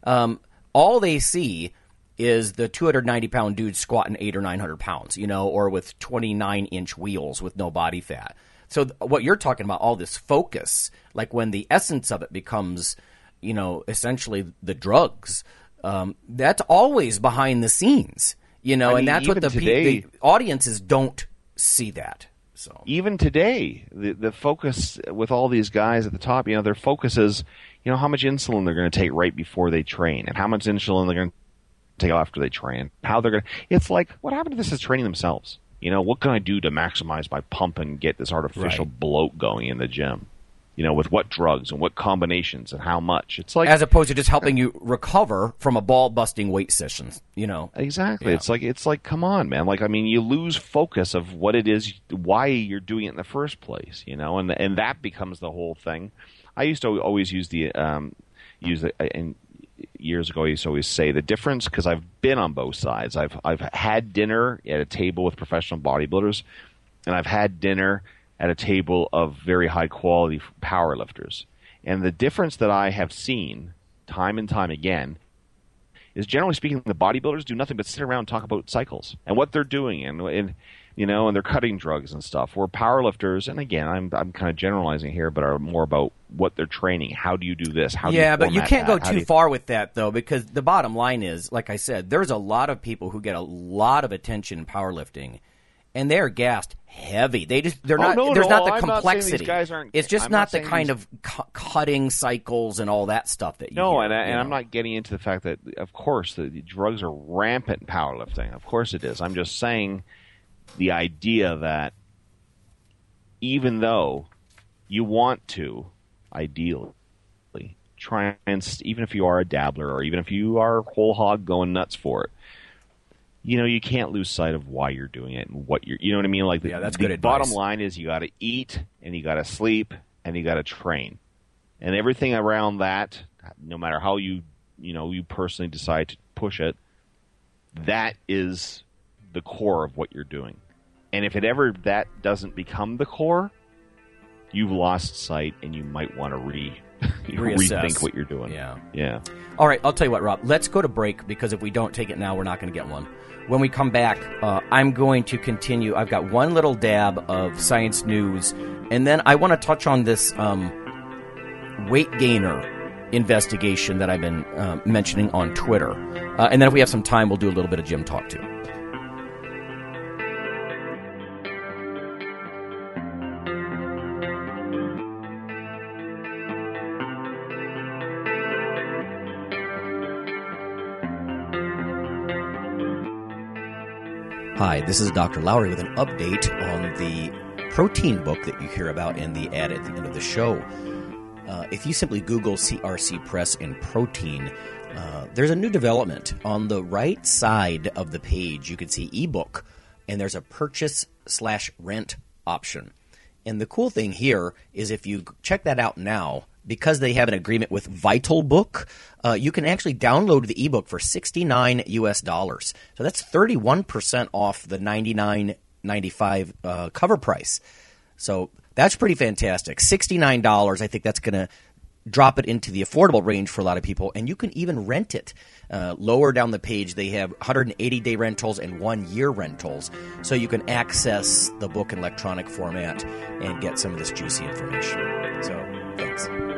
Um, all they see is the 290 pound dude squatting eight or 900 pounds, you know, or with 29 inch wheels with no body fat. So th- what you're talking about, all this focus, like when the essence of it becomes, you know, essentially the drugs, um, that's always behind the scenes, you know, I and that's what the, pe- today- the audiences don't see that. So even today, the the focus with all these guys at the top, you know, their focus is, you know, how much insulin they're going to take right before they train, and how much insulin they're going to take after they train. How they're going. to... It's like, what happened to this is training themselves. You know, what can I do to maximize my pump and get this artificial Right. bloat going in the gym? You know, with what drugs and what combinations and how much? It's like as opposed to just helping you recover from a ball busting weight session. you know. Exactly. It's like it's like come on, man. Like I mean, you lose focus of what it is, why you're doing it in the first place, you know, and and that becomes the whole thing. I used to always use the um, use the and years ago I used to always say the difference because I've been on both sides. I've I've had dinner at a table with professional bodybuilders, and I've had dinner at a table of very high quality power lifters. And the difference that I have seen time and time again is generally speaking, the bodybuilders do nothing but sit around and talk about cycles and what they're doing and, and you know, and they're cutting drugs and stuff. Where powerlifters, and again, I'm I'm kind of generalizing here, but are more about what they're training. How do you do this? How do yeah, you but you can't go that? How too far with that though, because the bottom line is, like I said, there's a lot of people who get a lot of attention in powerlifting, and they're gassed heavy. They just they're Oh, not. no, there's no, not the I'm not complexity. guys aren't- it's just I'm not, not the kind these- of cu- cutting cycles and all that stuff that you No, hear, and, I, and I'm not getting into the fact that, of course, the, the drugs are rampant in powerlifting. Of course it is. I'm just saying the idea that even though you want to, ideally, try and, even if you are a dabbler or even if you are whole hog going nuts for it, you know, you can't lose sight of why you're doing it and what you're, you know what I mean? Like, the, Yeah, that's the good advice. bottom line is you got to eat and you got to sleep and you got to train and everything around that, no matter how you you know you personally decide to push it, that is the core of what you're doing. And if it ever that doesn't become the core, you've lost sight, and you might want to re [LAUGHS] rethink what you're doing. Yeah. yeah. All right, I'll tell you what, Rob. Let's go to break because if we don't take it now, we're not going to get one. When we come back, uh, I'm going to continue. I've got one little dab of science news, and then I want to touch on this um, weight gainer investigation that I've been uh, mentioning on Twitter. Uh, and then if we have some time, we'll do a little bit of gym talk too. Hi, this is Dr. Lowery with an update on the protein book that you hear about in the ad at the end of the show. Uh, if you simply Google CRC Press and protein, uh, there's a new development. On the right side of the page, you can see ebook, and there's a purchase slash rent option. And the cool thing here is if you check that out now, because they have an agreement with VitalBook, uh, you can actually download the ebook for 69 US dollars. So that's 31% off the 99.95 uh, cover price. So that's pretty fantastic. $69, I think that's going to drop it into the affordable range for a lot of people, and you can even rent it. Uh, lower down the page, they have 180 day rentals and one year rentals, so you can access the book in electronic format and get some of this juicy information. So, thanks.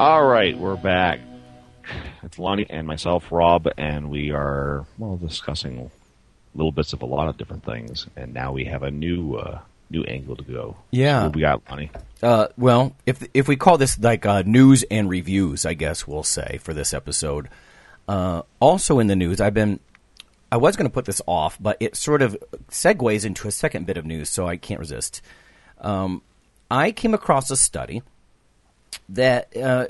All right, we're back. It's Lonnie and myself, Rob, and we are well discussing little bits of a lot of different things. And now we have a new uh, new angle to go. Yeah. what we got, Lonnie? Uh, well, if if we call this like uh, news and reviews, I guess we'll say for this episode. Uh, also in the news, I've been. I was going to put this off, but it sort of segues into a second bit of news, so I can't resist. Um, I came across a study that uh,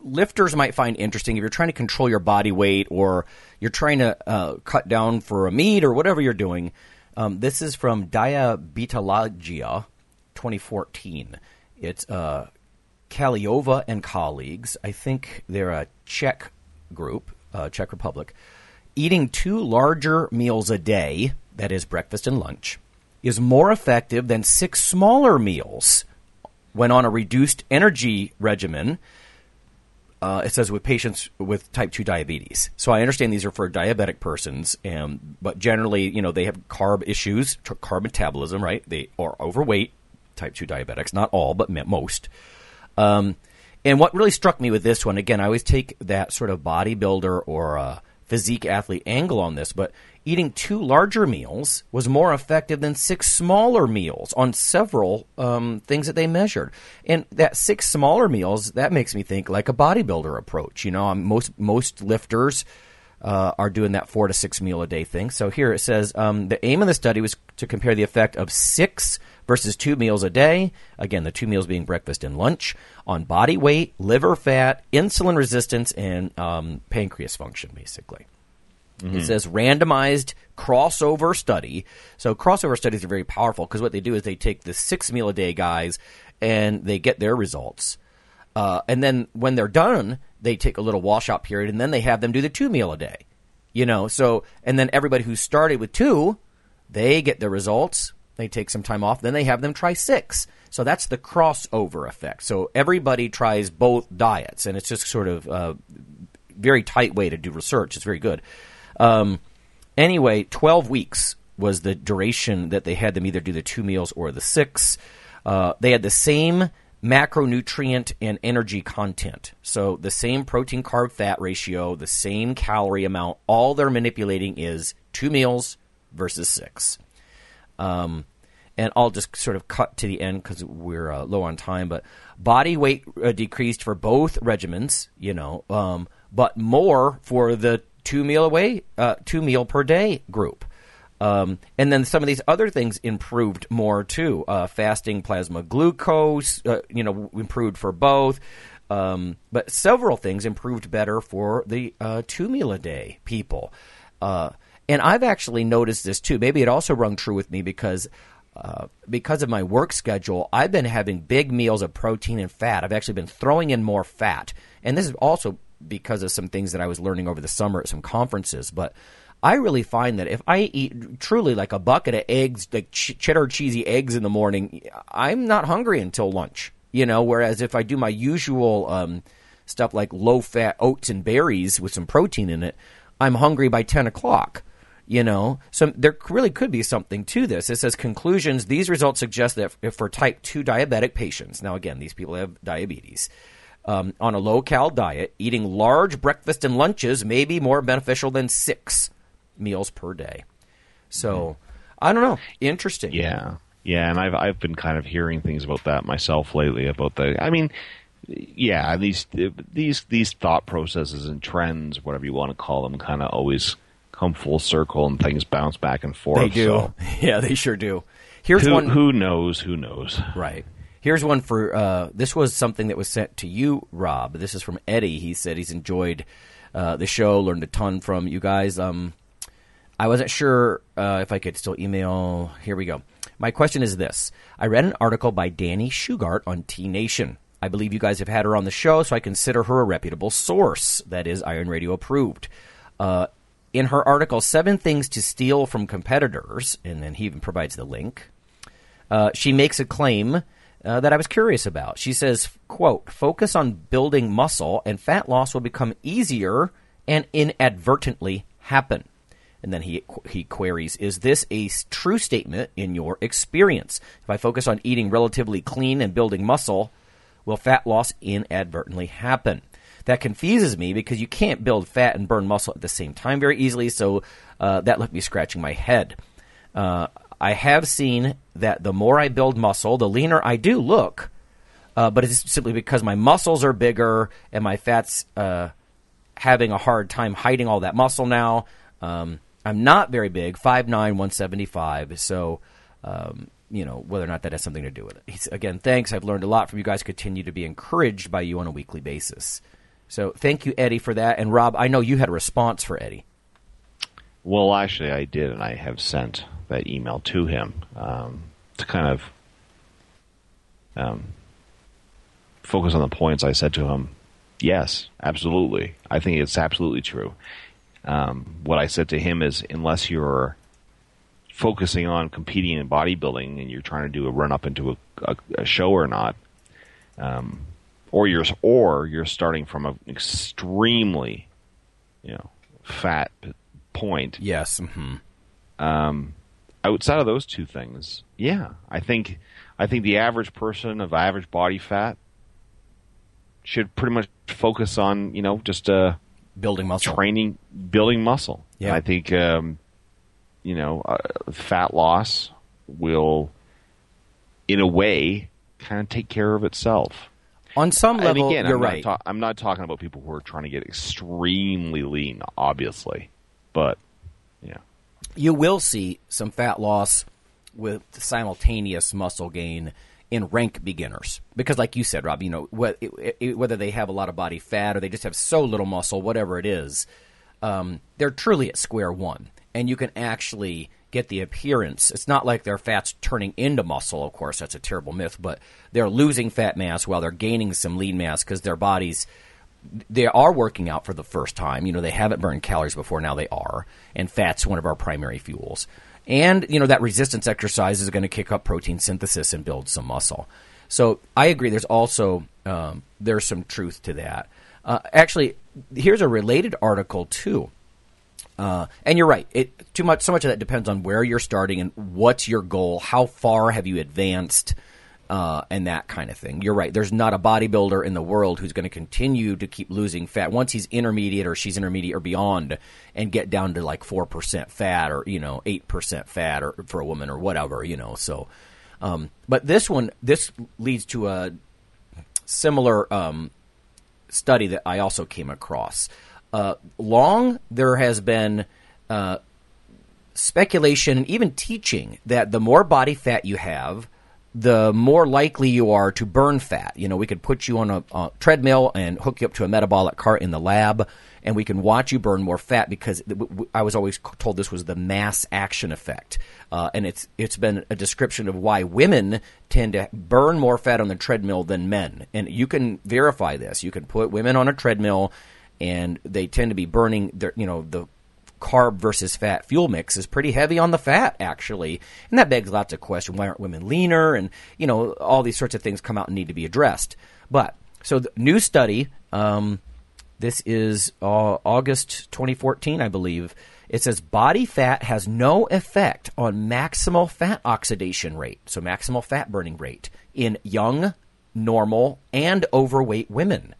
lifters might find interesting if you're trying to control your body weight or you're trying to uh, cut down for a meet or whatever you're doing. Um, this is from Diabetologia 2014. It's uh, Kahleova and colleagues. I think they're a Czech group, uh, Czech Republic. Eating two larger meals a day, that is breakfast and lunch, is more effective than six smaller meals when on a reduced energy regimen. Uh, it says with patients with type 2 diabetes. So I understand these are for diabetic persons, um, but generally, you know, they have carb issues, carb metabolism, right? They are overweight, type 2 diabetics, not all, but most. Um, and what really struck me with this one, again, I always take that sort of bodybuilder or uh, physique athlete angle on this, but eating two larger meals was more effective than six smaller meals on several um, things that they measured. And that six smaller meals that makes me think like a bodybuilder approach. You know, um, most most lifters. Uh, are doing that four to six meal a day thing. So here it says um, the aim of the study was to compare the effect of six versus two meals a day. Again, the two meals being breakfast and lunch on body weight, liver fat, insulin resistance, and um, pancreas function, basically. It says randomized crossover study. So crossover studies are very powerful because what they do is they take the six meal a day guys and they get their results. Uh, and then when they're done, they take a little washout period and then they have them do the two meal a day. You know, so, and then everybody who started with two, they get their results. They take some time off. Then they have them try six. So that's the crossover effect. So everybody tries both diets and it's just sort of a very tight way to do research. It's very good. Um, anyway, 12 weeks was the duration that they had them either do the two meals or the six. Uh, they had the same macronutrient and energy content. So the same protein carb fat ratio, the same calorie amount. All they're manipulating is two meals versus six. Um, and I'll just sort of cut to the end because we're uh, low on time. But body weight uh, decreased for both regimens, you know, um, but more for the two meal away, uh, two meal per day group. Um, and then some of these other things improved more too. Uh, fasting plasma glucose, uh, you know, improved for both. Um, but several things improved better for the uh, two meal a day people. Uh, and I've actually noticed this too. Maybe it also rung true with me because uh, because of my work schedule, I've been having big meals of protein and fat. I've actually been throwing in more fat, and this is also because of some things that I was learning over the summer at some conferences. But I really find that if I eat truly like a bucket of eggs, like ch- cheddar cheesy eggs in the morning, I'm not hungry until lunch. You know, whereas if I do my usual um, stuff like low fat oats and berries with some protein in it, I'm hungry by ten o'clock. You know, so there really could be something to this. It says conclusions. These results suggest that for type two diabetic patients, now again, these people have diabetes. Um, on a low cal diet, eating large breakfast and lunches may be more beneficial than six meals per day. So, I don't know. Interesting. Yeah, yeah, and I've I've been kind of hearing things about that myself lately. About the, I mean, yeah, these these these thought processes and trends, whatever you want to call them, kind of always come full circle and things bounce back and forth. They do. So. [LAUGHS] Yeah, they sure do. Here's who, one. Who knows? Who knows? Right. Here's one for. Uh, this was something that was sent to you, Rob. This is from Eddie. He said he's enjoyed uh, the show, learned a ton from you guys. Um, I wasn't sure uh, if I could still email. Here we go. My question is this: I read an article by Dani Shugart on T Nation. I believe you guys have had her on the show, so I consider her a reputable source. That is Iron Radio approved. Uh, in her article, Seven Things to Steal from Competitors, and then he even provides the link, uh, she makes a claim uh, that I was curious about. She says, quote, focus on building muscle and fat loss will become easier and inadvertently happen. And then he he queries, is this a true statement in your experience? If I focus on eating relatively clean and building muscle, will fat loss inadvertently happen? That confuses me because you can't build fat and burn muscle at the same time very easily. So uh, that left me scratching my head. Uh, I have seen that the more I build muscle, the leaner I do look. Uh, but it's simply because my muscles are bigger and my fat's uh, having a hard time hiding all that muscle now. Um, I'm not very big, 5'9", 175. So, um, you know, whether or not that has something to do with it. Again, thanks. I've learned a lot from you guys. Continue to be encouraged by you on a weekly basis. So thank you, Eddie, for that. And Rob, I know you had a response for Eddie. Well, actually, I did, and I have sent that email to him um, to kind of um, focus on the points I said to him. Yes, absolutely. I think it's absolutely true. Um, what I said to him is, unless you're focusing on competing in bodybuilding and you're trying to do a run up into a, a, a show or not, um, or you're or you're starting from an extremely, you know, fat point. Yes. Mm-hmm. Um, outside of those two things, yeah, I think I think the average person of average body fat should pretty much focus on you know just uh, building muscle, training, building muscle. Yeah, I think um, you know uh, fat loss will, in a way, kind of take care of itself. On some level, again, you're I'm right. Not ta- I'm not talking about people who are trying to get extremely lean, obviously, but yeah, you will see some fat loss with simultaneous muscle gain in rank beginners. Because, like you said, Rob, you know whether they have a lot of body fat or they just have so little muscle, whatever it is, um, they're truly at square one, and you can actually get the appearance. It's not like their fat's turning into muscle, of course, that's a terrible myth, but they're losing fat mass while they're gaining some lean mass because their bodies they are working out for the first time. You know, they haven't burned calories before, now they are. And fat's one of our primary fuels. And, you know, that resistance exercise is going to kick up protein synthesis and build some muscle. So I agree. There's also um, there's some truth to that. Uh, actually, here's a related article too. Uh, and you're right. It too much. So much of that depends on where you're starting and what's your goal. How far have you advanced, uh, and that kind of thing. You're right. There's not a bodybuilder in the world who's going to continue to keep losing fat once he's intermediate or she's intermediate or beyond, and get down to like four percent fat or you know eight percent fat or for a woman or whatever. You know. So, um, but this one this leads to a similar um, study that I also came across. Uh, long there has been uh, speculation and even teaching that the more body fat you have, the more likely you are to burn fat. You know, we could put you on a, a treadmill and hook you up to a metabolic cart in the lab, and we can watch you burn more fat because I was always told this was the mass action effect, uh, and it's it's been a description of why women tend to burn more fat on the treadmill than men, and you can verify this. You can put women on a treadmill, and they tend to be burning their you know the carb versus fat fuel mix is pretty heavy on the fat, actually. And that begs lots of questions. Why aren't women leaner? And, you know, all these sorts of things come out and need to be addressed. But, so the new study, um, this is uh, August 2014, I believe. It says body fat has no effect on maximal fat oxidation rate, so maximal fat burning rate in young, normal, and overweight women.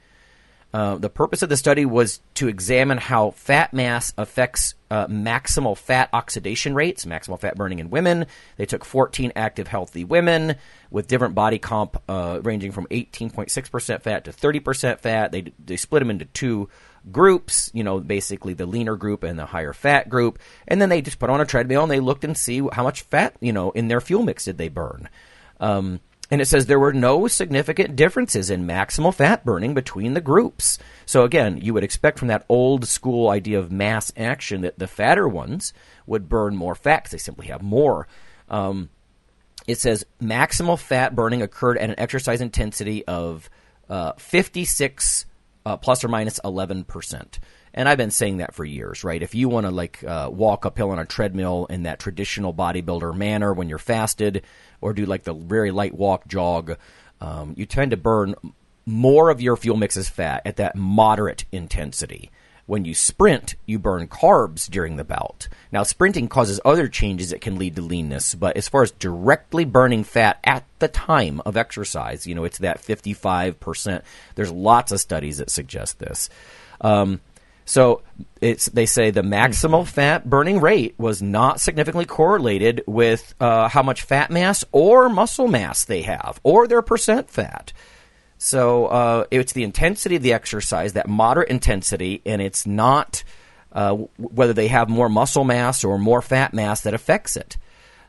Uh, the purpose of the study was to examine how fat mass affects uh, maximal fat oxidation rates, maximal fat burning in women. They took 14 active, healthy women with different body comp uh, ranging from 18.6% fat to 30% fat. They, they split them into two groups, you know, basically the leaner group and the higher fat group. And then they just put on a treadmill and they looked and see how much fat, you know, in their fuel mix did they burn. Um, and it says there were no significant differences in maximal fat burning between the groups. So again, you would expect from that old school idea of mass action that the fatter ones would burn more fat because they simply have more. Um, it says maximal fat burning occurred at an exercise intensity of uh, 56 uh, plus or minus 11 percent. And I've been saying that for years, right? If you want to like uh, walk uphill on a treadmill in that traditional bodybuilder manner when you're fasted, or do like the very light walk jog, um, you tend to burn more of your fuel mix as fat at that moderate intensity. When you sprint, you burn carbs during the bout. Now, sprinting causes other changes that can lead to leanness, but as far as directly burning fat at the time of exercise, you know, it's that 55%. There's lots of studies that suggest this. Um, so it's they say the maximal fat burning rate was not significantly correlated with uh, how much fat mass or muscle mass they have or their percent fat. So uh, it's the intensity of the exercise, that moderate intensity, and it's not uh, whether they have more muscle mass or more fat mass that affects it.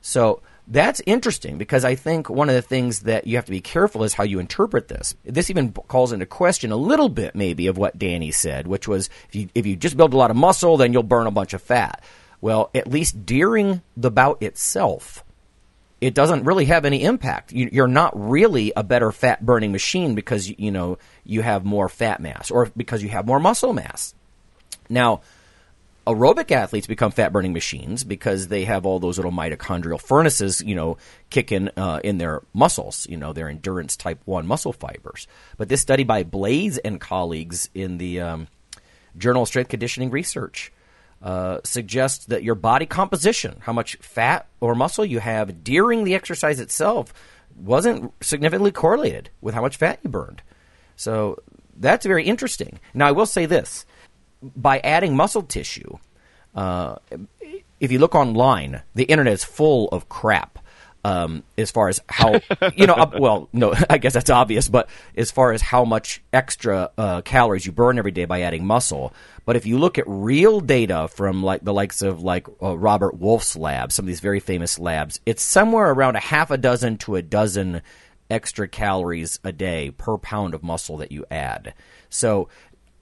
So that's interesting because I think one of the things that you have to be careful is how you interpret this. This even calls into question a little bit, maybe, of what Dani said, which was if you, if you just build a lot of muscle, then you'll burn a bunch of fat. Well, at least during the bout itself, it doesn't really have any impact. You, are not really a better fat burning machine because you know you have more fat mass or because you have more muscle mass. Now, aerobic athletes become fat burning machines because they have all those little mitochondrial furnaces, you know, kicking uh, in their muscles, you know, their endurance type 1 muscle fibers. But this study by Blaize and colleagues in the um, Journal of Strength Conditioning Research uh, suggests that your body composition, how much fat or muscle you have during the exercise itself, wasn't significantly correlated with how much fat you burned. So that's very interesting. Now, I will say this by adding muscle tissue, uh, if you look online, the internet is full of crap. Um, as far as how [LAUGHS] you know, uh, well, no, [LAUGHS] I guess that's obvious, but as far as how much extra uh, calories you burn every day by adding muscle. But if you look at real data from like the likes of like uh, Robert Wolfe's lab, some of these very famous labs, it's somewhere around a half a dozen to a dozen extra calories a day per pound of muscle that you add. So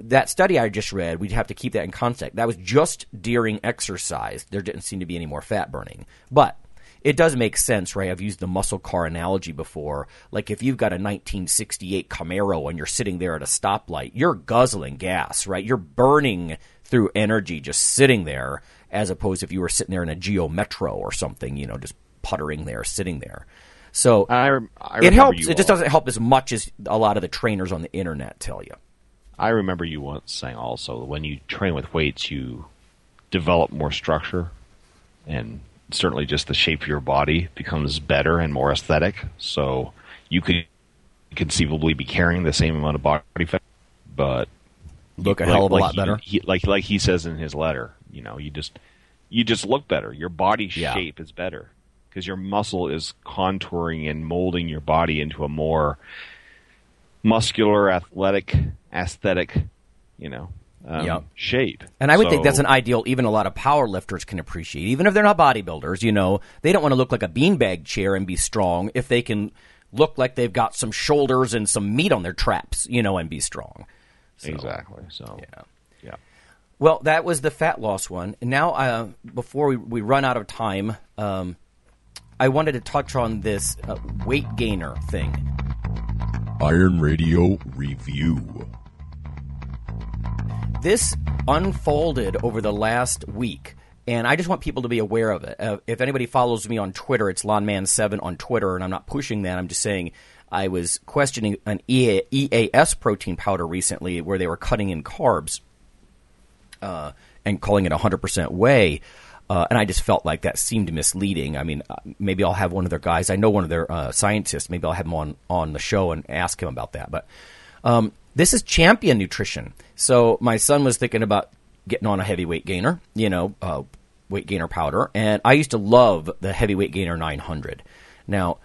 that study I just read, we'd have to keep that in context. That was just during exercise. There didn't seem to be any more fat burning. But it does make sense, right? I've used the muscle car analogy before. Like if you've got a 1968 Camaro and you're sitting there at a stoplight, you're guzzling gas, right? You're burning through energy just sitting there, as opposed if you were sitting there in a Geo Metro or something, you know, just puttering there, sitting there. So I, I it helps. It just doesn't help as much as a lot of the trainers on the internet tell you. I remember you once saying also when you train with weights, you develop more structure, and certainly just the shape of your body becomes better and more aesthetic. So you could conceivably be carrying the same amount of body fat, but look a hell of a like lot he, better. He, like like he says in his letter, you know, you just you just look better. Your body yeah. shape is better because your muscle is contouring and molding your body into a more muscular, athletic, aesthetic, you know. um, Yep. shape. And I would think that's an ideal even a lot of power lifters can appreciate. Even if they're not bodybuilders, you know, they don't want to look like a beanbag chair and be strong if they can look like they've got some shoulders and some meat on their traps, you know, and be strong. So, exactly. So Yeah. yeah. Well, that was the fat loss one. And now, uh, before we, we run out of time, um, I wanted to touch on this uh, weight gainer thing. Iron Radio Review. this unfolded over the last week, and I just want people to be aware of it. Uh, if anybody follows me on Twitter, it's Lawnman7 on Twitter, and I'm not pushing that. I'm just saying I was questioning an EA, EAS protein powder recently where they were cutting in carbs uh, and calling it 100% whey. Uh, and I just felt like that seemed misleading. I mean, uh, maybe I'll have one of their guys. I know one of their uh, scientists. Maybe I'll have him on on the show and ask him about that. But um, this is Champion Nutrition. So my son was thinking about getting on a heavyweight gainer, you know, uh, weight gainer powder, and I used to love the heavyweight gainer 900. Now,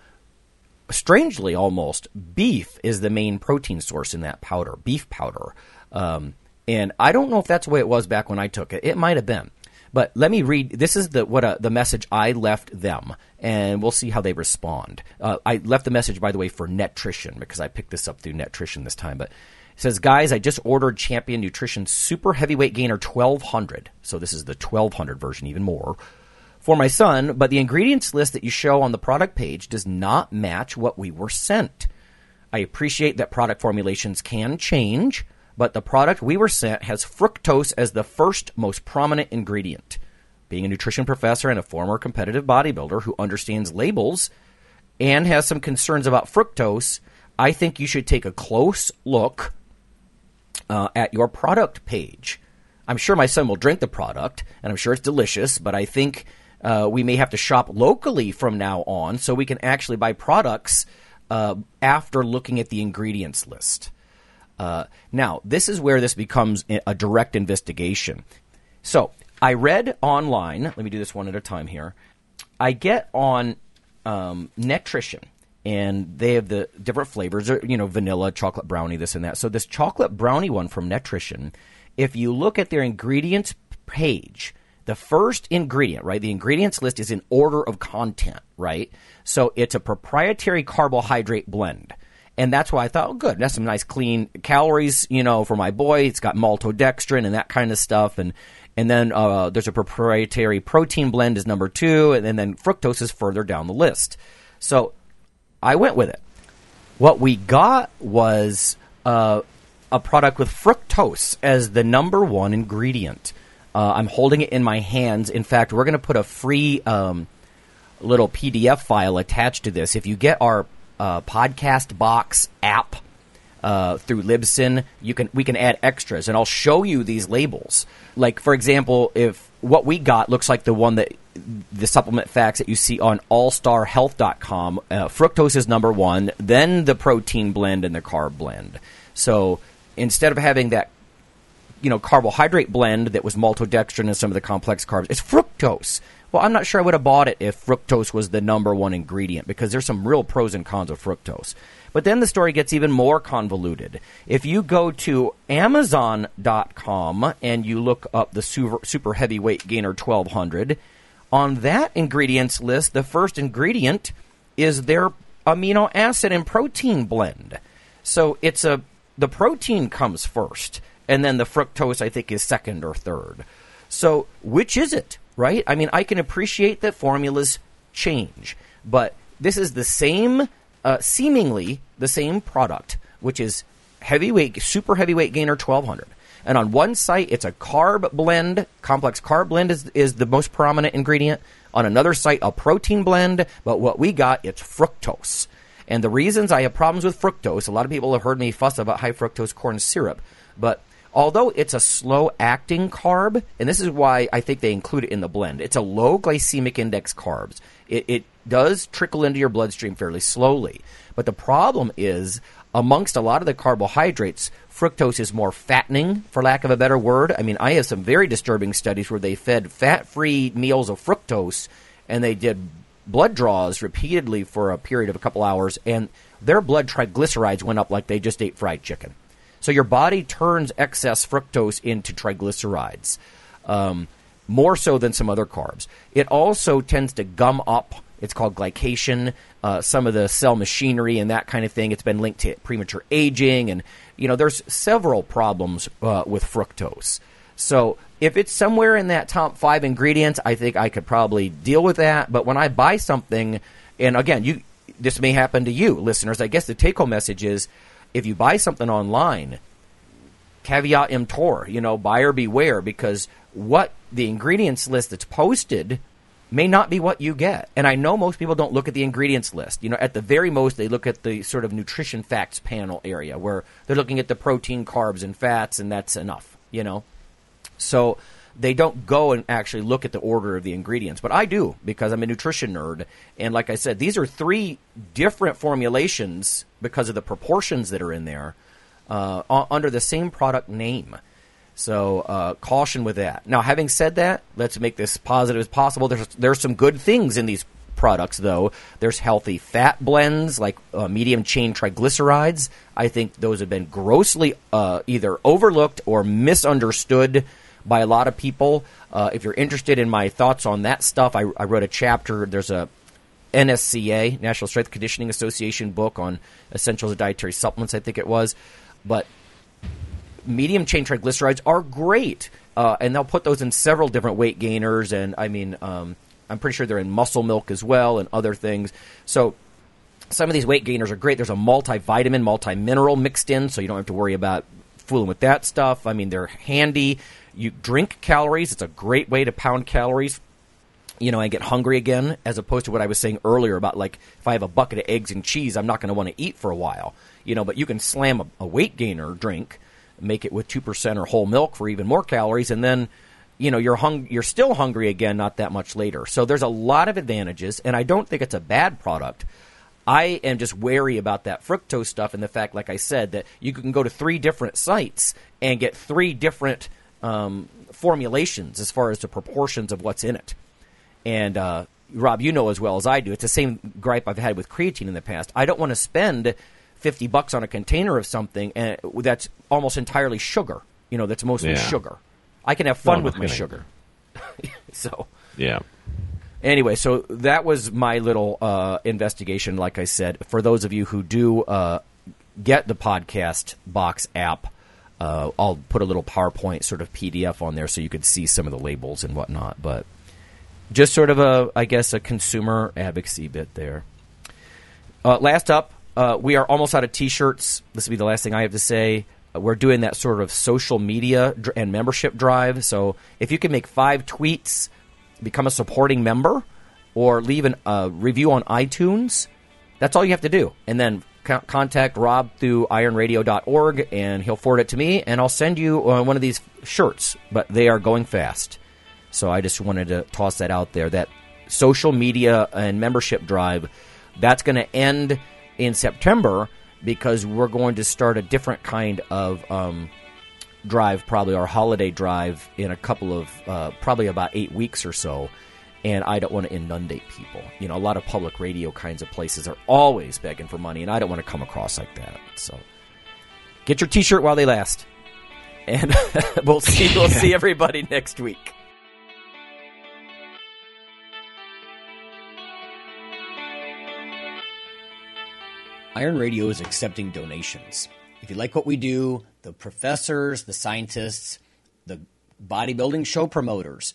strangely, almost beef is the main protein source in that powder, beef powder. Um, and I don't know if that's the way it was back when I took it. It might have been. But let me read. This is the what uh, the message I left them, and we'll see how they respond. Uh, I left the message, by the way, for Netrition because I picked this up through Netrition this time. But it says, guys, I just ordered Champion Nutrition Super Heavyweight Gainer 1200. So this is the 1200 version, even more for my son, but the ingredients list that you show on the product page does not match what we were sent. I appreciate that product formulations can change, but the product we were sent has fructose as the first most prominent ingredient. Being a nutrition professor and a former competitive bodybuilder who understands labels and has some concerns about fructose, I think you should take a close look uh, at your product page. I'm sure my son will drink the product, and I'm sure it's delicious, but I think uh, we may have to shop locally from now on so we can actually buy products uh, after looking at the ingredients list. Uh, now, this is where this becomes a direct investigation. So, I read online, let me do this one at a time here. I get on um, Netrition, and they have the different flavors, or, you know, vanilla, chocolate brownie, this and that. So, this chocolate brownie one from Netrition, if you look at their ingredients page, the first ingredient, right? The ingredients list is in order of content, right? So, it's a proprietary carbohydrate blend. And that's why I thought, oh, good, that's some nice clean calories, you know, for my boy. It's got maltodextrin and that kind of stuff. And and then uh, there's a proprietary protein blend is number two, and then, then fructose is further down the list. So I went with it. What we got was uh, a product with fructose as the number one ingredient. Uh, I'm holding it in my hands. In fact, we're going to put a free um, little PDF file attached to this. If you get our uh, podcast box app uh, through Libsyn, you can we can add extras, and I'll show you these labels. Like for example, if what we got looks like the one that the supplement facts that you see on allstarhealth.com, uh, fructose is number one, then the protein blend and the carb blend. So instead of having that you know carbohydrate blend that was maltodextrin and some of the complex carbs. It's fructose. Well, I'm not sure I would have bought it if fructose was the number one ingredient because there's some real pros and cons of fructose. But then the story gets even more convoluted. If you go to Amazon.com and you look up the super, super heavyweight gainer 1200, on that ingredients list, the first ingredient is their amino acid and protein blend. So it's a the protein comes first, and then the fructose I think is second or third. So which is it, right? I mean, I can appreciate that formulas change, but this is the same, uh, seemingly the same product, which is heavyweight, super heavyweight gainer 1200. And on one site, it's a carb blend. Complex carb blend is, is the most prominent ingredient. On another site, a protein blend. But what we got, it's fructose. And the reasons I have problems with fructose, a lot of people have heard me fuss about high fructose corn syrup. But although it's a slow acting carb, and this is why I think they include it in the blend, it's a low glycemic index carbs. It, it does trickle into your bloodstream fairly slowly. But the problem is, amongst a lot of the carbohydrates, fructose is more fattening, for lack of a better word. I mean, I have some very disturbing studies where they fed fat free meals of fructose and they did blood draws repeatedly for a period of a couple hours, and their blood triglycerides went up like they just ate fried chicken. So your body turns excess fructose into triglycerides, um, more so than some other carbs. It also tends to gum up. It's called glycation. Uh, some of the cell machinery and that kind of thing. It's been linked to premature aging, and you know there's several problems uh, with fructose. So if it's somewhere in that top five ingredients, I think I could probably deal with that. But when I buy something, and again, you this may happen to you, listeners. I guess the take home message is if you buy something online, caveat emptor, you know, buyer beware, because what the ingredients list that's posted may not be what you get. And I know most people don't look at the ingredients list. You know, at the very most, they look at the sort of nutrition facts panel area where they're looking at the protein, carbs, and fats, and that's enough, you know. So they don't go and actually look at the order of the ingredients, but I do because I'm a nutrition nerd. And like I said, these are three different formulations because of the proportions that are in there uh, under the same product name. So uh, caution with that. Now, having said that, let's make this positive as possible. There's there's some good things in these products, though. There's healthy fat blends like uh, medium chain triglycerides. I think those have been grossly uh, either overlooked or misunderstood by a lot of people. Uh, if you're interested in my thoughts on that stuff, I, I wrote a chapter. There's a NSCA, National Strength Conditioning Association book on essentials of dietary supplements, I think it was. But medium chain triglycerides are great. Uh, and they'll put those in several different weight gainers. And I mean, um, I'm pretty sure they're in muscle milk as well and other things. So some of these weight gainers are great. There's a multivitamin, multi mineral mixed in, so you don't have to worry about fooling with that stuff. I mean, they're handy. You drink calories. It's a great way to pound calories. You know, and get hungry again, as opposed to what I was saying earlier about like if I have a bucket of eggs and cheese, I'm not going to want to eat for a while. You know, but you can slam a, a weight gainer drink, make it with two percent or whole milk for even more calories, and then you know you're hung you're still hungry again not that much later. So there's a lot of advantages, and I don't think it's a bad product. I am just wary about that fructose stuff and the fact, like I said, that you can go to three different sites and get three different um, formulations as far as the proportions of what's in it. And uh, Rob, you know as well as I do, it's the same gripe I've had with creatine in the past. I don't want to spend fifty bucks on a container of something and that's almost entirely sugar. You know, that's mostly yeah. sugar. I can have fun no, with my sugar. [LAUGHS] so yeah. Anyway, so that was my little uh, investigation. Like I said, for those of you who do uh, get the podcast box app, uh, I'll put a little PowerPoint sort of PDF on there so you could see some of the labels and whatnot. But just sort of a, I guess, a consumer advocacy bit there. Uh, last up, uh, we are almost out of T-shirts. This will be the last thing I have to say. Uh, we're doing that sort of social media dr- and membership drive. So if you can make five tweets, become a supporting member, or leave a uh, review on iTunes, that's all you have to do. And then contact Rob through ironradio.org and he'll forward it to me and I'll send you uh, one of these shirts, but they are going fast. So I just wanted to toss that out there. That social media and membership drive, that's going to end in September because we're going to start a different kind of um, drive, probably our holiday drive, in a couple of, uh, probably about eight weeks or so and I don't want to inundate people. You know, a lot of public radio kinds of places are always begging for money, and I don't want to come across like that. So, get your T-shirt while they last, and [LAUGHS] we'll see. We'll see [LAUGHS] everybody next week. Iron Radio is accepting donations. If you like what we do, the professors, the scientists, the bodybuilding show promoters